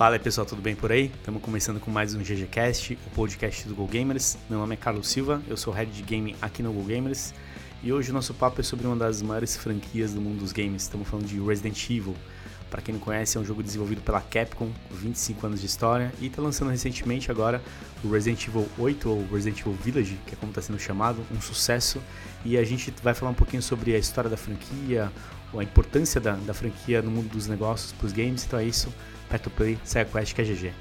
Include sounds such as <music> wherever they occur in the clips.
Fala aí pessoal, tudo bem por aí? Estamos começando com mais um GGCast, o podcast do Go Gamers. Meu nome é Carlos Silva, eu sou head de game aqui no Go Gamers e hoje o nosso papo é sobre uma das maiores franquias do mundo dos games. Estamos falando de Resident Evil. Para quem não conhece, é um jogo desenvolvido pela Capcom, com 25 anos de história, e está lançando recentemente agora o Resident Evil 8 ou Resident Evil Village, que é como está sendo chamado, um sucesso. E a gente vai falar um pouquinho sobre a história da franquia, a importância da, da franquia no mundo dos negócios para os games. Então é isso. Aperta o play, segue a quest que é GG.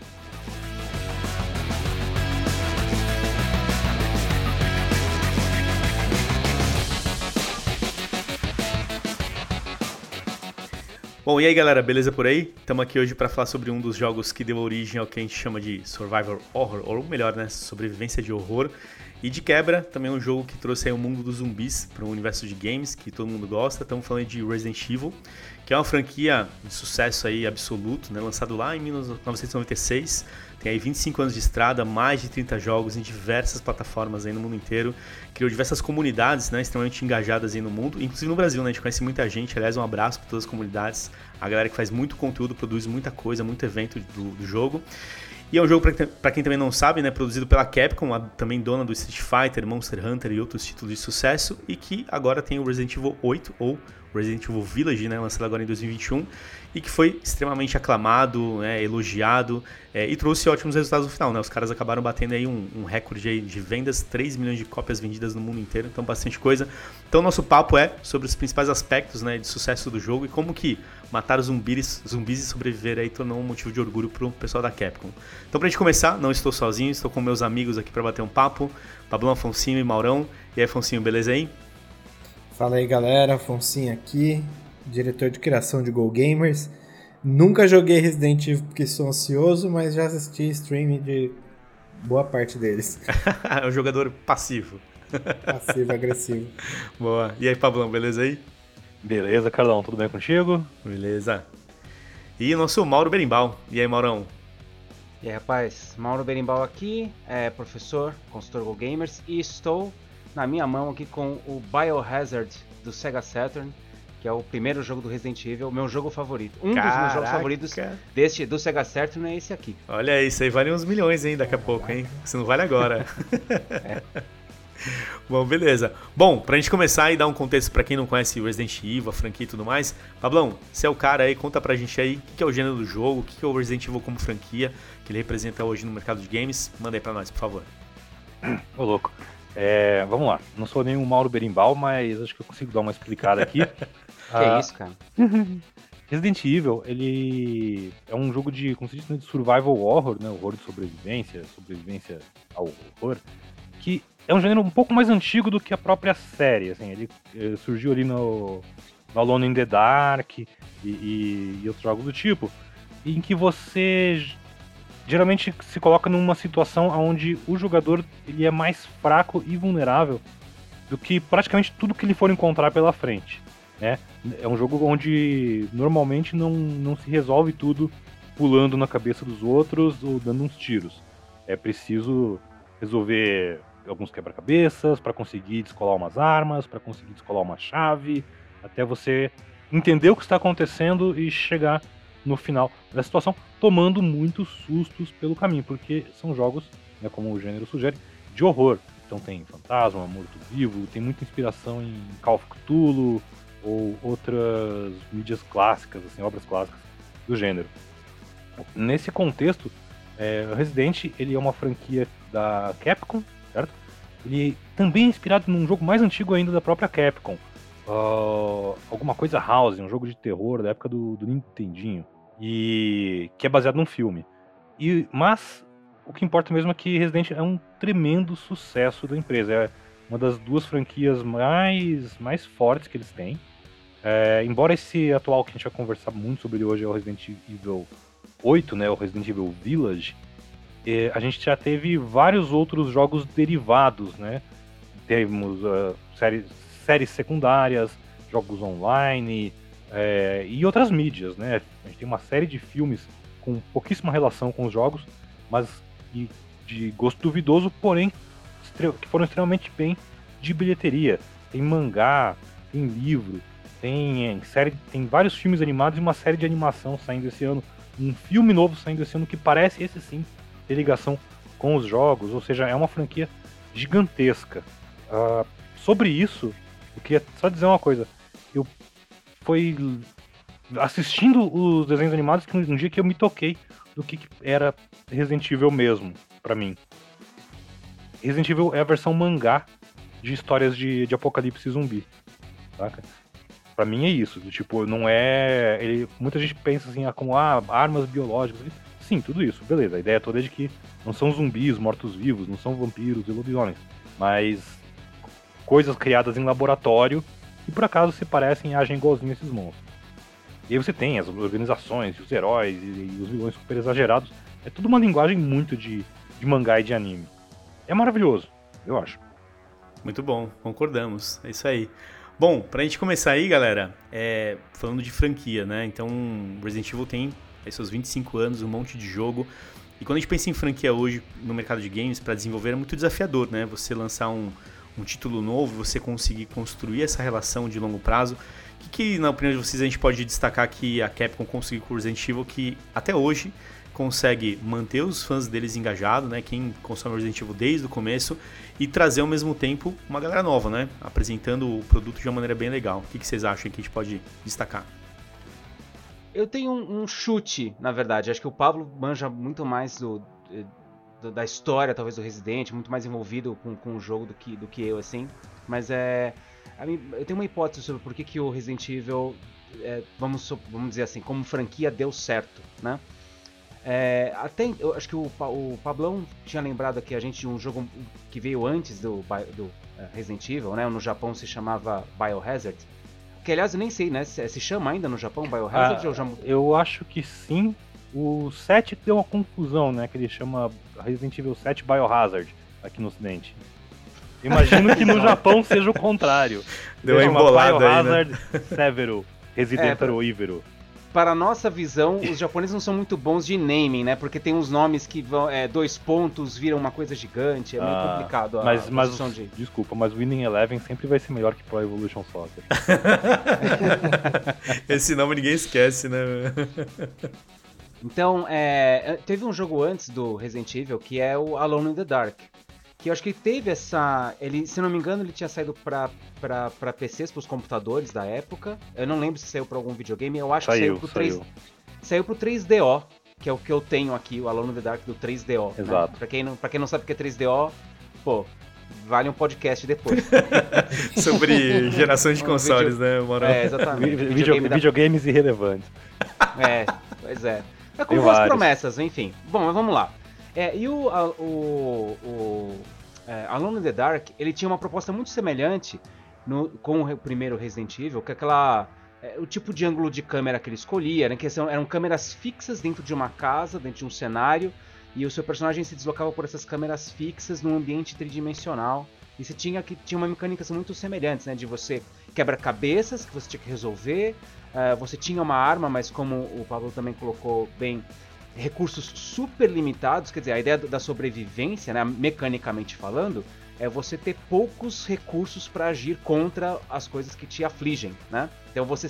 Bom, e aí galera, beleza por aí? Estamos aqui hoje para falar sobre um dos jogos que deu origem ao que a gente chama de Survivor Horror, ou melhor, né, sobrevivência de horror. E de quebra, também um jogo que trouxe aí o mundo dos zumbis para um universo de games que todo mundo gosta. Estamos falando de Resident Evil, que é uma franquia de sucesso aí absoluto, né? lançado lá em 1996. Tem aí 25 anos de estrada, mais de 30 jogos em diversas plataformas aí no mundo inteiro. Criou diversas comunidades né, extremamente engajadas aí no mundo, inclusive no Brasil, né? A gente conhece muita gente. Aliás, um abraço para todas as comunidades. A galera que faz muito conteúdo, produz muita coisa, muito evento do, do jogo. E é um jogo, para quem também não sabe, né, produzido pela Capcom, a, também dona do Street Fighter, Monster Hunter e outros títulos de sucesso, e que agora tem o Resident Evil 8, ou Resident Evil Village, né, lançado agora em 2021, e que foi extremamente aclamado, né, elogiado é, e trouxe ótimos resultados no final. Né? Os caras acabaram batendo aí um, um recorde de vendas, 3 milhões de cópias vendidas no mundo inteiro, então bastante coisa. Então nosso papo é sobre os principais aspectos né, de sucesso do jogo e como que matar zumbis, zumbis e sobreviver aí tornou um motivo de orgulho pro pessoal da Capcom. Então pra gente começar, não estou sozinho, estou com meus amigos aqui para bater um papo, Pablo Afonsinho e Maurão. E aí, Afonsinho, beleza aí? Fala aí galera, Afonso aqui, diretor de criação de Go Gamers. Nunca joguei Resident Evil porque sou ansioso, mas já assisti streaming de boa parte deles. <laughs> é um jogador passivo. Passivo, agressivo. <laughs> Boa. E aí, Pablão, beleza aí? Beleza, Carlão, tudo bem contigo? Beleza. E o nosso Mauro Berimbau. E aí, Maurão? E aí, rapaz, Mauro Berimbau aqui, é professor, consultor Go Gamers, e estou na minha mão aqui com o Biohazard do Sega Saturn, que é o primeiro jogo do Resident Evil, meu jogo favorito. Um Caraca. dos meus jogos favoritos deste, do Sega Saturn é esse aqui. Olha isso aí, vale uns milhões, hein, daqui a pouco, hein? Isso não vale agora. é. <laughs> <laughs> Bom, beleza. Bom, pra gente começar e dar um contexto para quem não conhece Resident Evil, a franquia e tudo mais, Pablão, você é o cara aí, conta pra gente aí o que é o gênero do jogo, o que é o Resident Evil como franquia, que ele representa hoje no mercado de games. Manda aí pra nós, por favor. Ô, louco. É, vamos lá, não sou nenhum Mauro Berimbau, mas acho que eu consigo dar uma explicada aqui. <laughs> que ah, isso, cara? <laughs> Resident Evil, ele é um jogo de, como se diz, né, de survival horror, né? Horror de sobrevivência, sobrevivência ao horror, que é um gênero um pouco mais antigo do que a própria série, assim, ele, ele surgiu ali no, no Alone in the Dark e, e, e outros jogos do tipo, em que você geralmente se coloca numa situação onde o jogador ele é mais fraco e vulnerável do que praticamente tudo que ele for encontrar pela frente. Né? É um jogo onde normalmente não, não se resolve tudo pulando na cabeça dos outros ou dando uns tiros. É preciso resolver alguns quebra-cabeças para conseguir descolar umas armas, para conseguir descolar uma chave, até você entender o que está acontecendo e chegar no final da situação, tomando muitos sustos pelo caminho, porque são jogos, né, como o gênero sugere, de horror. Então tem fantasma, morto-vivo, tem muita inspiração em Call of Cthulhu ou outras mídias clássicas, assim, obras clássicas do gênero. Nesse contexto, é, Resident ele é uma franquia da Capcom, certo? Ele também é inspirado num jogo mais antigo ainda da própria Capcom, uh, alguma coisa House, um jogo de terror da época do, do Nintendinho, e que é baseado num filme. E, mas o que importa mesmo é que Resident é um tremendo sucesso da empresa. É uma das duas franquias mais, mais fortes que eles têm. É, embora esse atual que a gente vai conversar muito sobre hoje é o Resident Evil 8, né, o Resident Evil Village, é, a gente já teve vários outros jogos derivados, né? Temos uh, séries, séries secundárias, jogos online é, e outras mídias, né? A gente tem uma série de filmes com pouquíssima relação com os jogos, mas de, gosto duvidoso, porém que foram extremamente bem de bilheteria. Tem mangá, tem livro, tem série, tem vários filmes animados e uma série de animação saindo esse ano um filme novo saindo esse ano que parece, esse sim, ter ligação com os jogos, ou seja, é uma franquia gigantesca. Uh, sobre isso, eu queria só dizer uma coisa. Fui assistindo os desenhos animados que um dia que eu me toquei do que era Resident Evil mesmo, para mim. Resident Evil é a versão mangá de histórias de, de apocalipse zumbi, saca? Pra mim é isso, tipo, não é... Ele, muita gente pensa assim, ah, como ah, armas biológicas, sim, tudo isso, beleza. A ideia toda é de que não são zumbis, mortos-vivos, não são vampiros e lobisomens, mas coisas criadas em laboratório que por acaso se parecem e agem igualzinho a esses monstros. E aí você tem as organizações, os heróis e, e os vilões super exagerados. É tudo uma linguagem muito de, de mangá e de anime. É maravilhoso, eu acho. Muito bom, concordamos. É isso aí. Bom, pra gente começar aí, galera, é, falando de franquia, né? Então, Resident Evil tem aí seus 25 anos, um monte de jogo. E quando a gente pensa em franquia hoje no mercado de games para desenvolver é muito desafiador, né? Você lançar um, um título novo, você conseguir construir essa relação de longo prazo. O que, que, na opinião de vocês, a gente pode destacar que a Capcom conseguiu com o Resident Evil, que até hoje consegue manter os fãs deles engajados, né? Quem consome Resident Evil desde o começo e trazer ao mesmo tempo uma galera nova, né? Apresentando o produto de uma maneira bem legal. O que, que vocês acham que a gente pode destacar? Eu tenho um, um, chute, na verdade. Acho que o Pablo manja muito mais do, do, da história, talvez, do Resident, muito mais envolvido com, com o jogo do que, do que eu, assim. Mas é eu tenho uma hipótese sobre por que, que o Resident Evil, é, vamos, vamos dizer assim, como franquia deu certo, né? É, até, eu acho que o, o Pablão tinha lembrado aqui a gente de um jogo que veio antes do, do é, Resident Evil, né? No Japão se chamava Biohazard. Que aliás eu nem sei, né? Se, se chama ainda no Japão Biohazard ah, ou já... Eu acho que sim. O 7 deu uma confusão, né? Que ele chama Resident Evil 7 Biohazard aqui no ocidente. Imagino que no Japão seja o contrário. <laughs> Deu uma embolada aí, né? Severo, Resident é, Evil. Para a nossa visão, os japoneses não são muito bons de naming, né? Porque tem uns nomes que vão, é, dois pontos viram uma coisa gigante, é meio ah, complicado a mas, mas de... Desculpa, mas Winning Eleven sempre vai ser melhor que Pro Evolution Soccer. <laughs> Esse nome ninguém esquece, né? <laughs> Então, é, teve um jogo antes do Resident Evil que é o Alone in the Dark que eu acho que ele teve essa. Ele, se não me engano, ele tinha saído pra, pra, pra PCs, pros computadores da época. Eu não lembro se saiu pra algum videogame. Eu acho saiu, que saiu pro, saiu. 3, saiu pro 3DO, que é o que eu tenho aqui, o Alone in the Dark do 3DO. Né? Exato. Né? Pra, quem não, pra quem não sabe o que é 3DO, pô, vale um podcast depois. <laughs> Sobre geração de <laughs> um consoles, vídeo... né, Moral? É, exatamente. Videogame da... Videogames irrelevantes. É, pois é. É com boas promessas, enfim. Bom, mas vamos lá. É, e o, a, o, o é, Alone in the Dark, ele tinha uma proposta muito semelhante no, com o primeiro Resident Evil, que é aquela é, o tipo de ângulo de câmera que ele escolhia, né, que são, eram câmeras fixas dentro de uma casa, dentro de um cenário, e o seu personagem se deslocava por essas câmeras fixas num ambiente tridimensional. E você tinha que tinha uma mecânicas muito semelhantes, né, de você quebra-cabeças que você tinha que resolver, uh, você tinha uma arma, mas como o Pablo também colocou bem, recursos super limitados, quer dizer, a ideia da sobrevivência, né, mecanicamente falando, é você ter poucos recursos para agir contra as coisas que te afligem, né? Então você,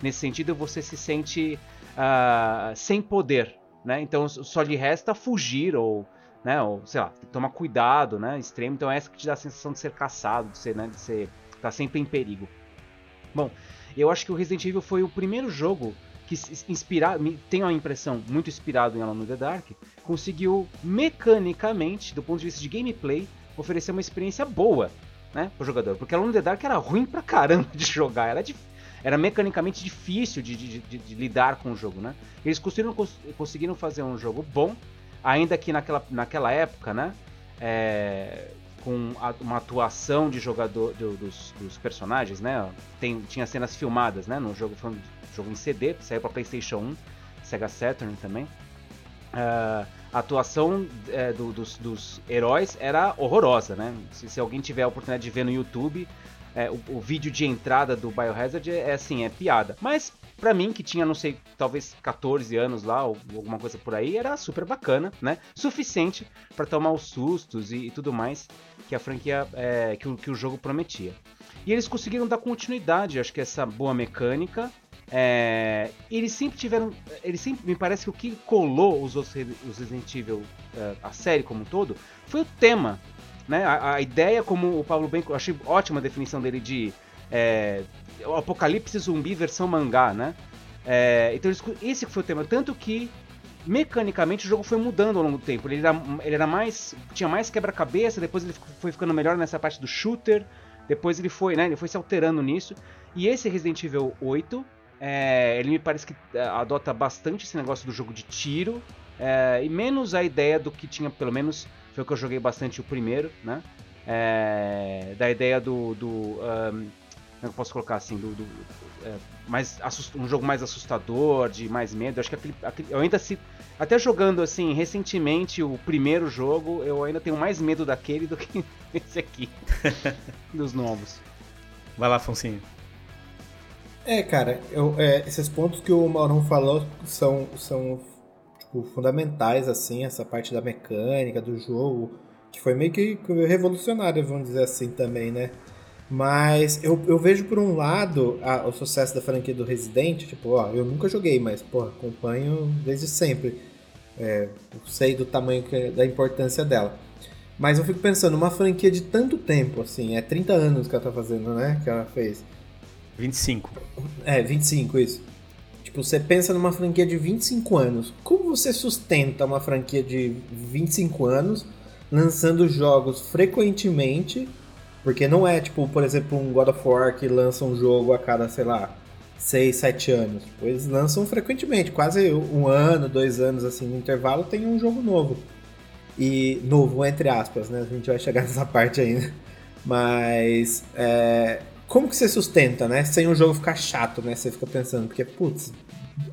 nesse sentido, você se sente uh, sem poder, né? Então só lhe resta fugir ou, né? Ou sei lá, tomar cuidado, né? Extremo. Então é essa que te dá a sensação de ser caçado, de ser, né? De ser, tá sempre em perigo. Bom, eu acho que o Resident Evil foi o primeiro jogo que inspira, tem uma impressão muito inspirado em in the Dark, conseguiu mecanicamente, do ponto de vista de gameplay, oferecer uma experiência boa, né, pro jogador. Porque in the Dark era ruim pra caramba de jogar, era, era mecanicamente difícil de, de, de, de, lidar com o jogo, né. Eles conseguiram, conseguiram fazer um jogo bom, ainda que naquela, naquela época, né, é, com a, uma atuação de jogador do, dos, dos, personagens, né? Tem, tinha cenas filmadas, né? No jogo foi um jogo em CD, saiu para PlayStation 1, Sega Saturn também. Uh, a atuação é, do, dos, dos, heróis era horrorosa, né? Se, se, alguém tiver a oportunidade de ver no YouTube, é, o, o, vídeo de entrada do Biohazard é, é assim, é piada. Mas para mim, que tinha, não sei, talvez 14 anos lá, ou alguma coisa por aí, era super bacana, né? Suficiente para tomar os sustos e, e, tudo mais que a franquia, é, que, o, que o jogo prometia. E eles conseguiram dar continuidade, acho que essa boa mecânica, É, eles sempre tiveram. Eles sempre. Me parece que o que colou os, os Resident Evil, uh, a série como um todo, foi o tema. Né? A, a ideia, como o Pablo bem. Achei ótima a definição dele de. É, o apocalipse zumbi versão mangá, né? É, então esse foi o tema. Tanto que mecanicamente o jogo foi mudando ao longo do tempo. Ele era, ele era mais. tinha mais quebra-cabeça, depois ele foi ficando melhor nessa parte do shooter. Depois ele foi, né? Ele foi se alterando nisso. E esse Resident Evil 8, é, ele me parece que é, adota bastante esse negócio do jogo de tiro. É, e menos a ideia do que tinha, pelo menos foi o que eu joguei bastante o primeiro, né? É, da ideia do. do um, eu posso colocar assim? Do, do é, mais assust, um jogo mais assustador, de mais medo. Eu acho que aquele, aquele, eu ainda se. Até jogando assim recentemente o primeiro jogo, eu ainda tenho mais medo daquele do que <laughs> esse aqui. <laughs> dos novos. Vai lá, Foncinho. É, cara, eu, é, esses pontos que o Maurão falou são, são tipo, fundamentais, assim, essa parte da mecânica, do jogo, que foi meio que revolucionária, vamos dizer assim, também, né? Mas eu, eu vejo por um lado a, o sucesso da franquia do Resident, tipo, ó, eu nunca joguei, mas, pô, acompanho desde sempre. É, sei do tamanho, que, da importância dela. Mas eu fico pensando, uma franquia de tanto tempo, assim, é 30 anos que ela tá fazendo, né? Que ela fez. 25. É, 25, isso. Tipo, você pensa numa franquia de 25 anos. Como você sustenta uma franquia de 25 anos lançando jogos frequentemente? Porque não é, tipo, por exemplo, um God of War que lança um jogo a cada, sei lá, 6, 7 anos. Eles lançam frequentemente, quase um ano, dois anos, assim, no intervalo tem um jogo novo. E novo, entre aspas, né? A gente vai chegar <laughs> nessa parte ainda. Mas é, como que você sustenta, né? Sem o jogo ficar chato, né? Você fica pensando, porque, putz,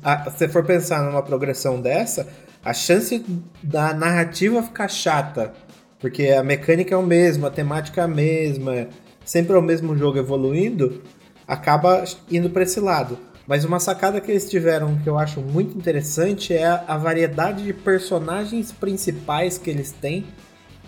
a, se você for pensar numa progressão dessa, a chance da narrativa ficar chata, porque a mecânica é o mesmo, a temática é a mesma, sempre é o mesmo jogo evoluindo, acaba indo para esse lado. Mas uma sacada que eles tiveram que eu acho muito interessante é a variedade de personagens principais que eles têm,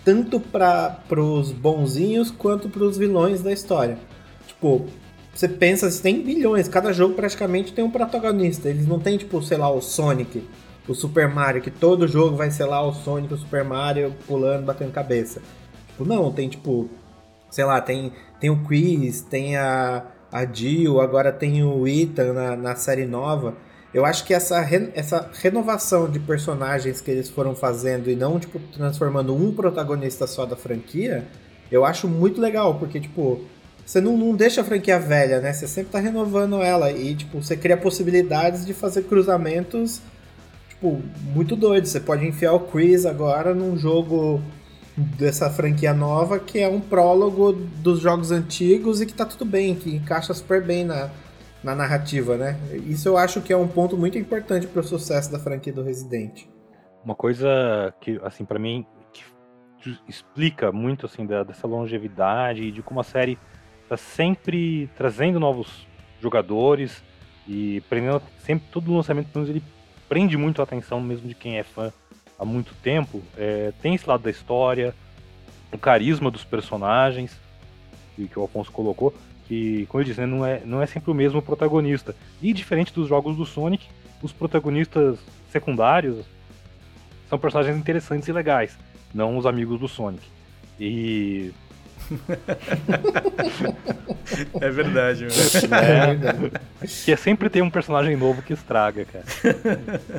tanto para os bonzinhos quanto para os vilões da história. Tipo, você pensa, você tem bilhões, cada jogo praticamente tem um protagonista. Eles não tem, tipo, sei lá, o Sonic, o Super Mario, que todo jogo vai ser lá o Sonic, o Super Mario pulando, batendo cabeça. Tipo, não, tem tipo, sei lá, tem, tem o Chris, tem a, a Jill, agora tem o Ethan na, na série nova. Eu acho que essa, re, essa renovação de personagens que eles foram fazendo e não, tipo, transformando um protagonista só da franquia, eu acho muito legal, porque, tipo, você não, não deixa a franquia velha, né? Você sempre tá renovando ela e, tipo, você cria possibilidades de fazer cruzamentos, tipo, muito doidos. Você pode enfiar o Chris agora num jogo dessa franquia nova que é um prólogo dos jogos antigos e que tá tudo bem, que encaixa super bem na, na narrativa, né? Isso eu acho que é um ponto muito importante para o sucesso da franquia do Resident. Uma coisa que, assim, para mim, que explica muito, assim, da, dessa longevidade e de como a série tá sempre trazendo novos jogadores e prendendo sempre todo lançamento, pelo ele prende muito a atenção mesmo de quem é fã há muito tempo. É, tem esse lado da história, o carisma dos personagens que, que o Alfonso colocou, que, como eu disse, né, não, é, não é sempre o mesmo protagonista. E diferente dos jogos do Sonic, os protagonistas secundários são personagens interessantes e legais, não os amigos do Sonic. E <laughs> é verdade, mano. É, que sempre tem um personagem novo que estraga, cara.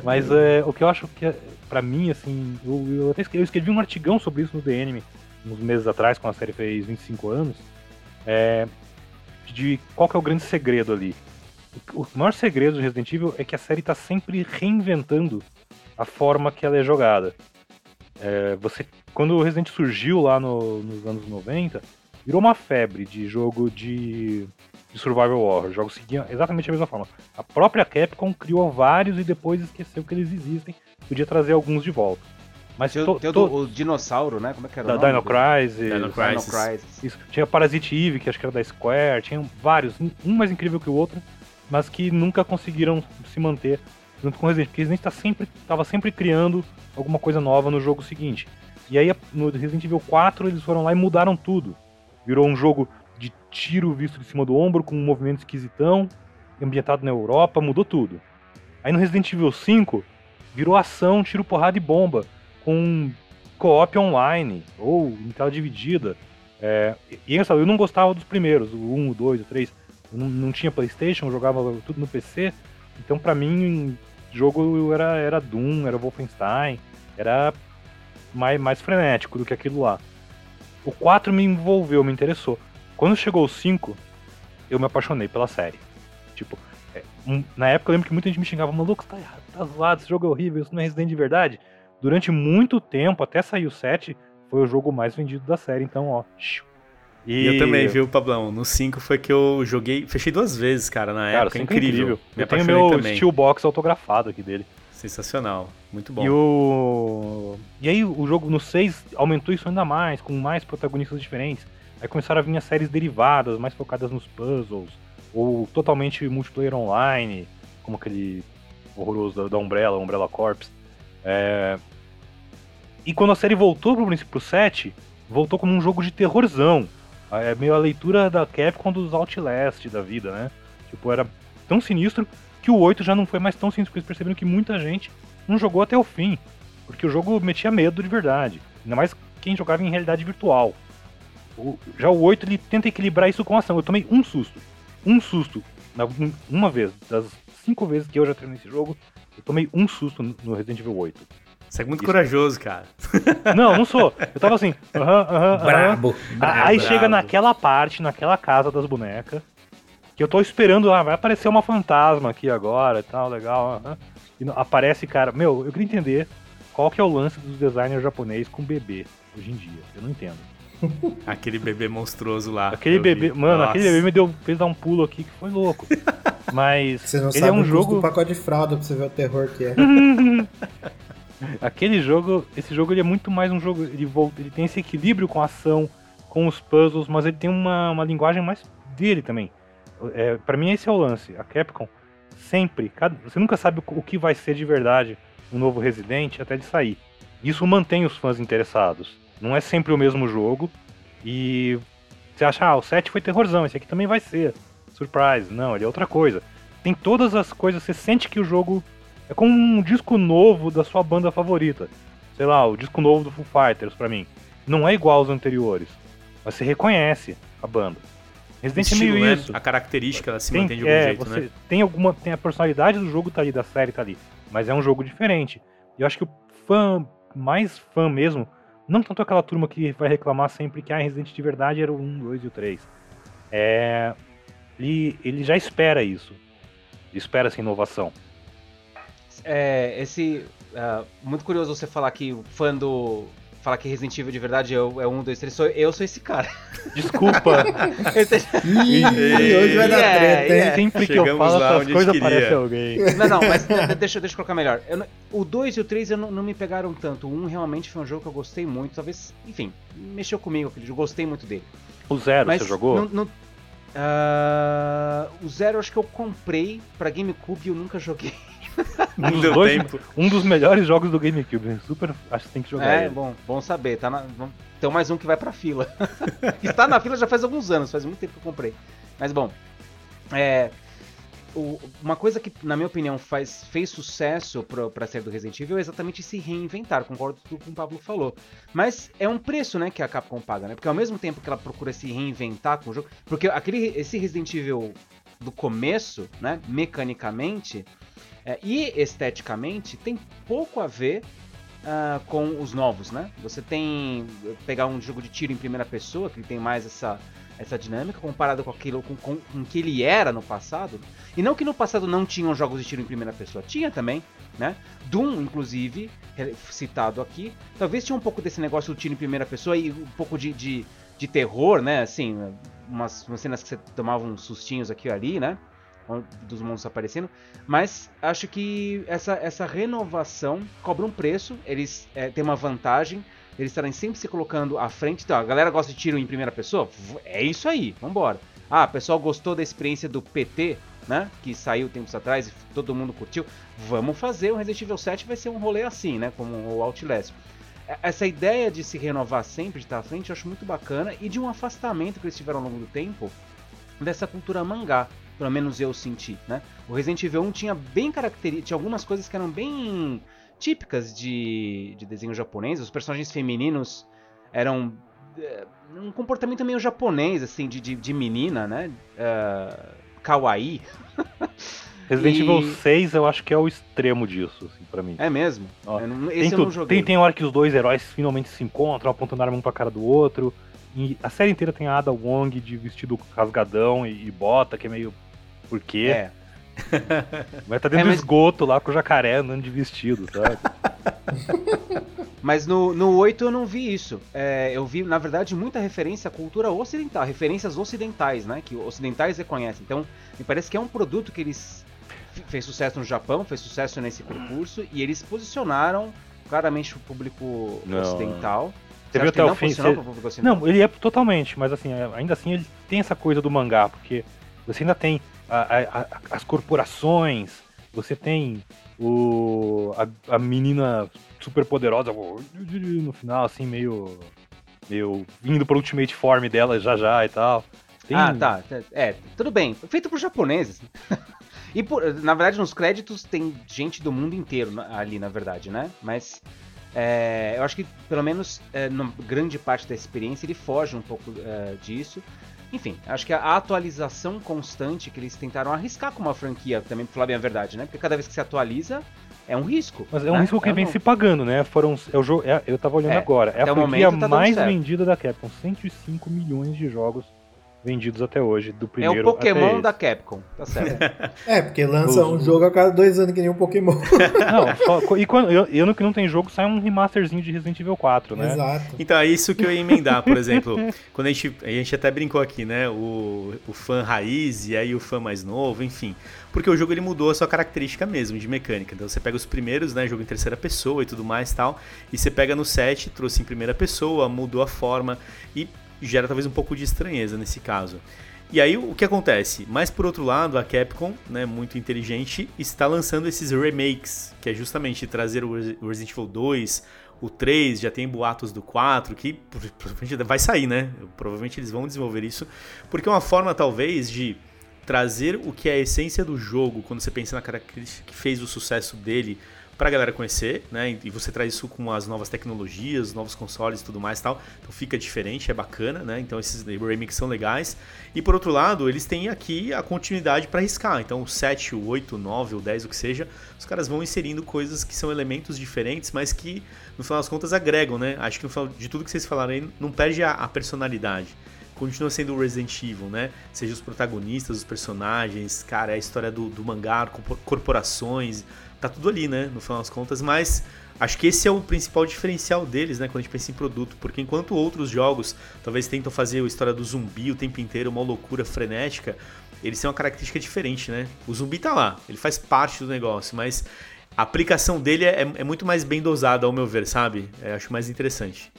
Mas é, o que eu acho que, é, pra mim, assim, eu, eu, até escrevi, eu escrevi um artigão sobre isso no The Anime, uns meses atrás, quando a série fez 25 anos, é, de qual que é o grande segredo ali. O maior segredo do Resident Evil é que a série está sempre reinventando a forma que ela é jogada. É, você, quando o Resident surgiu lá no, nos anos 90, virou uma febre de jogo de, de survival horror. Os jogos seguiam exatamente a mesma forma. A própria Capcom criou vários e depois esqueceu que eles existem. Podia trazer alguns de volta. Mas tem, to, tem to... o, dinossauro, né? Como é que era da o nome? Dino Crisis. Dino Crisis. Dino Crisis. Isso. Tinha Parasite Eve, que acho que era da Square. Tinha vários, um mais incrível que o outro, mas que nunca conseguiram se manter junto com o Resident, porque Resident tá sempre, tava sempre criando alguma coisa nova no jogo seguinte. E aí no Resident Evil 4 eles foram lá e mudaram tudo. Virou um jogo de tiro visto de cima do ombro, com um movimento esquisitão, ambientado na Europa, mudou tudo. Aí no Resident Evil 5, virou ação, tiro, porrada e bomba, com co-op online, ou em tela dividida. É, e eu não gostava dos primeiros, o 1, o 2, o 3. Eu não, não tinha Playstation, eu jogava tudo no PC. Então pra mim, jogo era, era Doom, era Wolfenstein, era mais, mais frenético do que aquilo lá. O 4 me envolveu, me interessou. Quando chegou o 5, eu me apaixonei pela série. Tipo, é, um, na época eu lembro que muita gente me xingava, maluco, tá errado, tá zoado, esse jogo é horrível, isso não é Resident de verdade. Durante muito tempo, até sair o 7, foi o jogo mais vendido da série, então, ó. E... Eu também, viu, Pablão? No 5 foi que eu joguei. Fechei duas vezes, cara, na cara, época. É incrível. incrível. Me eu tenho meu também. Steelbox autografado aqui dele. Sensacional. Muito bom. E, o... e aí o jogo no 6 aumentou isso ainda mais, com mais protagonistas diferentes. Aí começaram a vir as séries derivadas, mais focadas nos puzzles, ou totalmente multiplayer online, como aquele horroroso da, da Umbrella, Umbrella Corps. É... E quando a série voltou pro princípio pro 7, voltou como um jogo de terrorzão. É meio a leitura da Capcom dos Outlast da vida, né? Tipo, era tão sinistro que o 8 já não foi mais tão sinistro, porque eles perceberam que muita gente não jogou até o fim. Porque o jogo metia medo de verdade. Ainda mais quem jogava em realidade virtual. O, já o 8 ele tenta equilibrar isso com ação. Eu tomei um susto. Um susto. Uma vez. Das cinco vezes que eu já treinei esse jogo, eu tomei um susto no Resident Evil 8. Você é muito Isso. corajoso, cara. <laughs> Não, não sou. Eu tava assim, aham, aham, Brabo. Aí brabo. chega naquela parte, naquela casa das bonecas, que eu tô esperando, ah, vai aparecer uma fantasma aqui agora e tal, legal. Aham. E aparece, cara, meu, eu queria entender qual que é o lance dos designers japoneses com bebê hoje em dia. Eu não entendo. <laughs> Aquele bebê monstruoso lá. Aquele bebê, vi. mano, Nossa. aquele bebê me deu, fez dar um pulo aqui que foi louco. <laughs> Mas você não ele sabe é um jogo do pacote de fralda pra você ver o terror que é. Aquele jogo, esse jogo ele é muito mais um jogo, ele, ele tem esse equilíbrio com a ação, com os puzzles, mas ele tem uma, uma linguagem mais dele também. É, para mim esse é o lance. A Capcom sempre, cada, você nunca sabe o que vai ser de verdade um novo Resident até de sair. Isso mantém os fãs interessados. Não é sempre o mesmo jogo e você acha, ah, o 7 foi terrorzão, esse aqui também vai ser. Surprise. Não, ele é outra coisa. Tem todas as coisas, você sente que o jogo é como um disco novo da sua banda favorita. Sei lá, o disco novo do Foo Fighters para mim. Não é igual aos anteriores, mas você reconhece a banda. Resident Evil é meio né? isso. A característica ela se tem, mantém de algum é, jeito, você né? Tem alguma, tem a personalidade do jogo tá ali, da série tá ali, mas é um jogo diferente. E eu acho que o fã mais fã mesmo, não tanto aquela turma que vai reclamar sempre que a ah, Resident de verdade era o 1, 2 e o 3. É, ele, ele já espera isso. Ele espera essa inovação é, esse. Uh, muito curioso você falar que o fã do. Falar que Resident Evil de verdade é, é um, dois, três, sou, eu sou esse cara. Desculpa. <laughs> Ih, hoje vai dar treta, hein? Sempre que eu falo essas coisas aparece alguém. Não, não, mas deixa, deixa eu colocar melhor. Eu, o 2 e o 3 não, não, me pegaram tanto. O 1 um realmente foi um jogo que eu gostei muito. Talvez, enfim, mexeu comigo, eu gostei muito dele. O Zero, mas você jogou? No, no, uh, o Zero acho que eu comprei pra GameCube e eu nunca joguei. <laughs> Um dos, dois, um dos melhores jogos do GameCube. Super, acho que tem que jogar. É, ele. bom, bom saber. Tá na, tem mais um que vai pra fila. <laughs> Está na fila já faz alguns anos, faz muito tempo que eu comprei. Mas bom, é, o, uma coisa que, na minha opinião, faz, fez sucesso pra, pra série do Resident Evil é exatamente se reinventar. Concordo com o que o Pablo falou. Mas é um preço, né, que a Capcom paga, né? Porque ao mesmo tempo que ela procura se reinventar com o jogo. Porque aquele, esse Resident Evil do começo, né, mecanicamente é, e esteticamente tem pouco a ver uh, com os novos, né? Você tem pegar um jogo de tiro em primeira pessoa que tem mais essa essa dinâmica comparado com aquilo com, com, com que ele era no passado. E não que no passado não tinham jogos de tiro em primeira pessoa, tinha também, né? Doom, inclusive, citado aqui, talvez tinha um pouco desse negócio do tiro em primeira pessoa e um pouco de, de, de terror, né? Assim, umas, umas cenas que você tomava uns sustinhos aqui e ali, né? Dos monstros aparecendo, mas acho que essa, essa renovação cobra um preço, eles é, têm uma vantagem, eles estarem sempre se colocando à frente. Então, a galera gosta de tiro em primeira pessoa? É isso aí, vambora. Ah, o pessoal gostou da experiência do PT, né? Que saiu tempos atrás e todo mundo curtiu. Vamos fazer o Resident Evil 7 vai ser um rolê assim, né? Como o Outlast. Essa ideia de se renovar sempre, de estar à frente, eu acho muito bacana e de um afastamento que eles tiveram ao longo do tempo dessa cultura mangá pelo menos eu senti, né? O Resident Evil 1 tinha bem características, tinha algumas coisas que eram bem típicas de, de desenho japonês. Os personagens femininos eram é, um comportamento meio japonês, assim, de, de, de menina, né? Uh, kawaii. <laughs> Resident e... Evil 6 eu acho que é o extremo disso, assim, pra mim. É mesmo? Ó, esse eu não joguei. Tem, tem hora que os dois heróis finalmente se encontram, apontando a arma um pra cara do outro. E a série inteira tem a Ada Wong de vestido rasgadão e, e bota, que é meio. Por quê? É. <laughs> Vai tá dentro é, mas... do esgoto lá com o jacaré andando de vestido, sabe? <laughs> Mas no, no 8 eu não vi isso. É, eu vi, na verdade, muita referência à cultura ocidental, referências ocidentais, né? Que ocidentais reconhecem. Então, me parece que é um produto que eles fez sucesso no Japão, fez sucesso nesse percurso e eles posicionaram claramente o público não. ocidental. Você, viu até o fim? Você... Não, ele é totalmente, mas assim, é, ainda assim ele tem essa coisa do mangá, porque você ainda tem a, a, a, as corporações, você tem o, a, menina super poderosa no final, assim, meio. meio indo pro Ultimate Form dela já já e tal. Tem... Ah, tá. É, tudo bem. Feito por japoneses. <laughs> e por, na verdade, nos créditos tem gente do mundo inteiro ali, na verdade, né? Mas é, eu acho que, pelo menos, é, grande parte da experiência, ele foge um pouco é, disso. Enfim, acho que a atualização constante que eles tentaram arriscar com uma franquia, também pra falar bem a verdade, né? Porque cada vez que se atualiza, é um risco. Mas é um né? risco que é vem um... se pagando, né? Foram, é o jogo, é, eu tava olhando é, agora. É a franquia tá mais vendida da Capcom. 105 milhões de jogos vendidos até hoje, do primeiro É o Pokémon da Capcom, tá certo. <laughs> é, porque lança um jogo a cada dois anos que nem um Pokémon. <laughs> não, <laughs> só, e quando, eu, eu no que não tem jogo, sai um remasterzinho de Resident Evil 4, né? Exato. Então, é isso que eu ia emendar, por exemplo, quando a gente, a gente até brincou aqui, né, o, o fã raiz e aí o fã mais novo, enfim, porque o jogo ele mudou a sua característica mesmo de mecânica. Então você pega os primeiros, né, jogo em terceira pessoa e tudo mais tal, e você pega no 7, trouxe em primeira pessoa, mudou a forma e gera talvez um pouco de estranheza nesse caso. E aí o que acontece? Mas por outro lado, a Capcom, né, muito inteligente, está lançando esses remakes, que é justamente trazer o Resident Evil 2, o 3, já tem boatos do 4, que <laughs> provavelmente vai sair, né? Provavelmente eles vão desenvolver isso, porque é uma forma talvez de trazer o que é a essência do jogo, quando você pensa na característica que fez o sucesso dele pra galera conhecer, né? E você traz isso com as novas tecnologias, novos consoles e tudo mais e tal. Então fica diferente, é bacana, né? Então esses remix são legais. E por outro lado, eles têm aqui a continuidade para arriscar. Então o 7, o 8, o 9, o 10, o que seja, os caras vão inserindo coisas que são elementos diferentes, mas que no final das contas agregam, né? Acho que no final de tudo que vocês falaram aí, não perde a, a personalidade continua sendo o Resident Evil, né? Seja os protagonistas, os personagens, cara, é a história do, do mangá, corporações, tá tudo ali, né? No final das contas, mas acho que esse é o principal diferencial deles, né? Quando a gente pensa em produto, porque enquanto outros jogos talvez tentam fazer a história do zumbi o tempo inteiro, uma loucura frenética, eles têm uma característica diferente, né? O zumbi tá lá, ele faz parte do negócio, mas a aplicação dele é, é muito mais bem dosada, ao meu ver, sabe? É, acho mais interessante.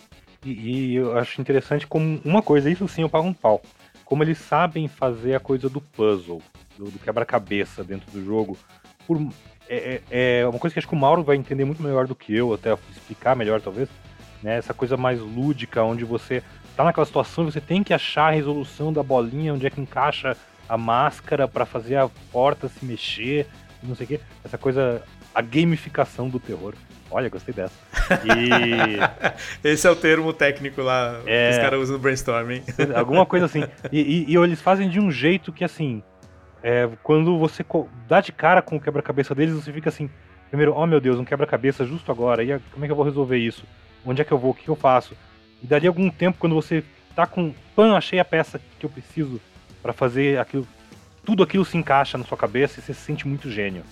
E, e, eu acho interessante como uma coisa, isso sim eu pago um pau. Como eles sabem fazer a coisa do puzzle, do, do quebra-cabeça dentro do jogo. Por, é, é, é, uma coisa que acho que o Mauro vai entender muito melhor do que eu, até explicar melhor talvez, né? Essa coisa mais lúdica, onde você tá naquela situação e você tem que achar a resolução da bolinha, onde é que encaixa a máscara para fazer a porta se mexer, não sei o quê. Essa coisa, a gamificação do terror. Olha, gostei dessa. E... <laughs> Esse é o termo técnico lá é... que os caras usam no brainstorming. Alguma coisa assim. E, e, e, eles fazem de um jeito que, assim, é, quando você dá de cara com o quebra-cabeça deles, você fica assim, primeiro, oh meu Deus, um quebra-cabeça justo agora, e como é que eu vou resolver isso? Onde é que eu vou? O que eu faço? E dali algum tempo, quando você tá com, pã, achei a peça que eu preciso para fazer aquilo, tudo aquilo se encaixa na sua cabeça e você se sente muito gênio.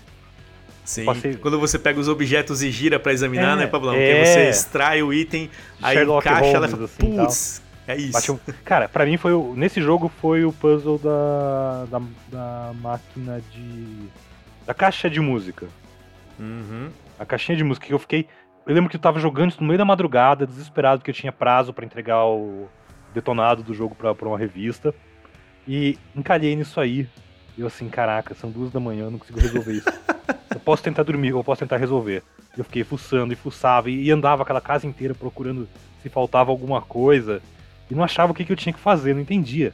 Sim, Passei... quando você pega os objetos e gira para examinar, é, né, Pablão? É... Porque você extrai o item, aí Sherlock encaixa, Holmes, ela fala, assim, putz, é isso. Um... Cara, para mim foi o... nesse jogo foi o puzzle da, da, da máquina de da caixa de música. Uhum. A caixinha de música que eu fiquei, eu lembro que eu tava jogando isso no meio da madrugada, desesperado porque eu tinha prazo para entregar o detonado do jogo para uma revista e encalhei nisso aí. E eu assim, caraca, são duas da manhã, eu não consigo resolver isso. eu posso tentar dormir, eu posso tentar resolver. Eu fiquei fuçando e fuçava e andava aquela casa inteira procurando se faltava alguma coisa e não achava o que, que eu tinha que fazer, não entendia.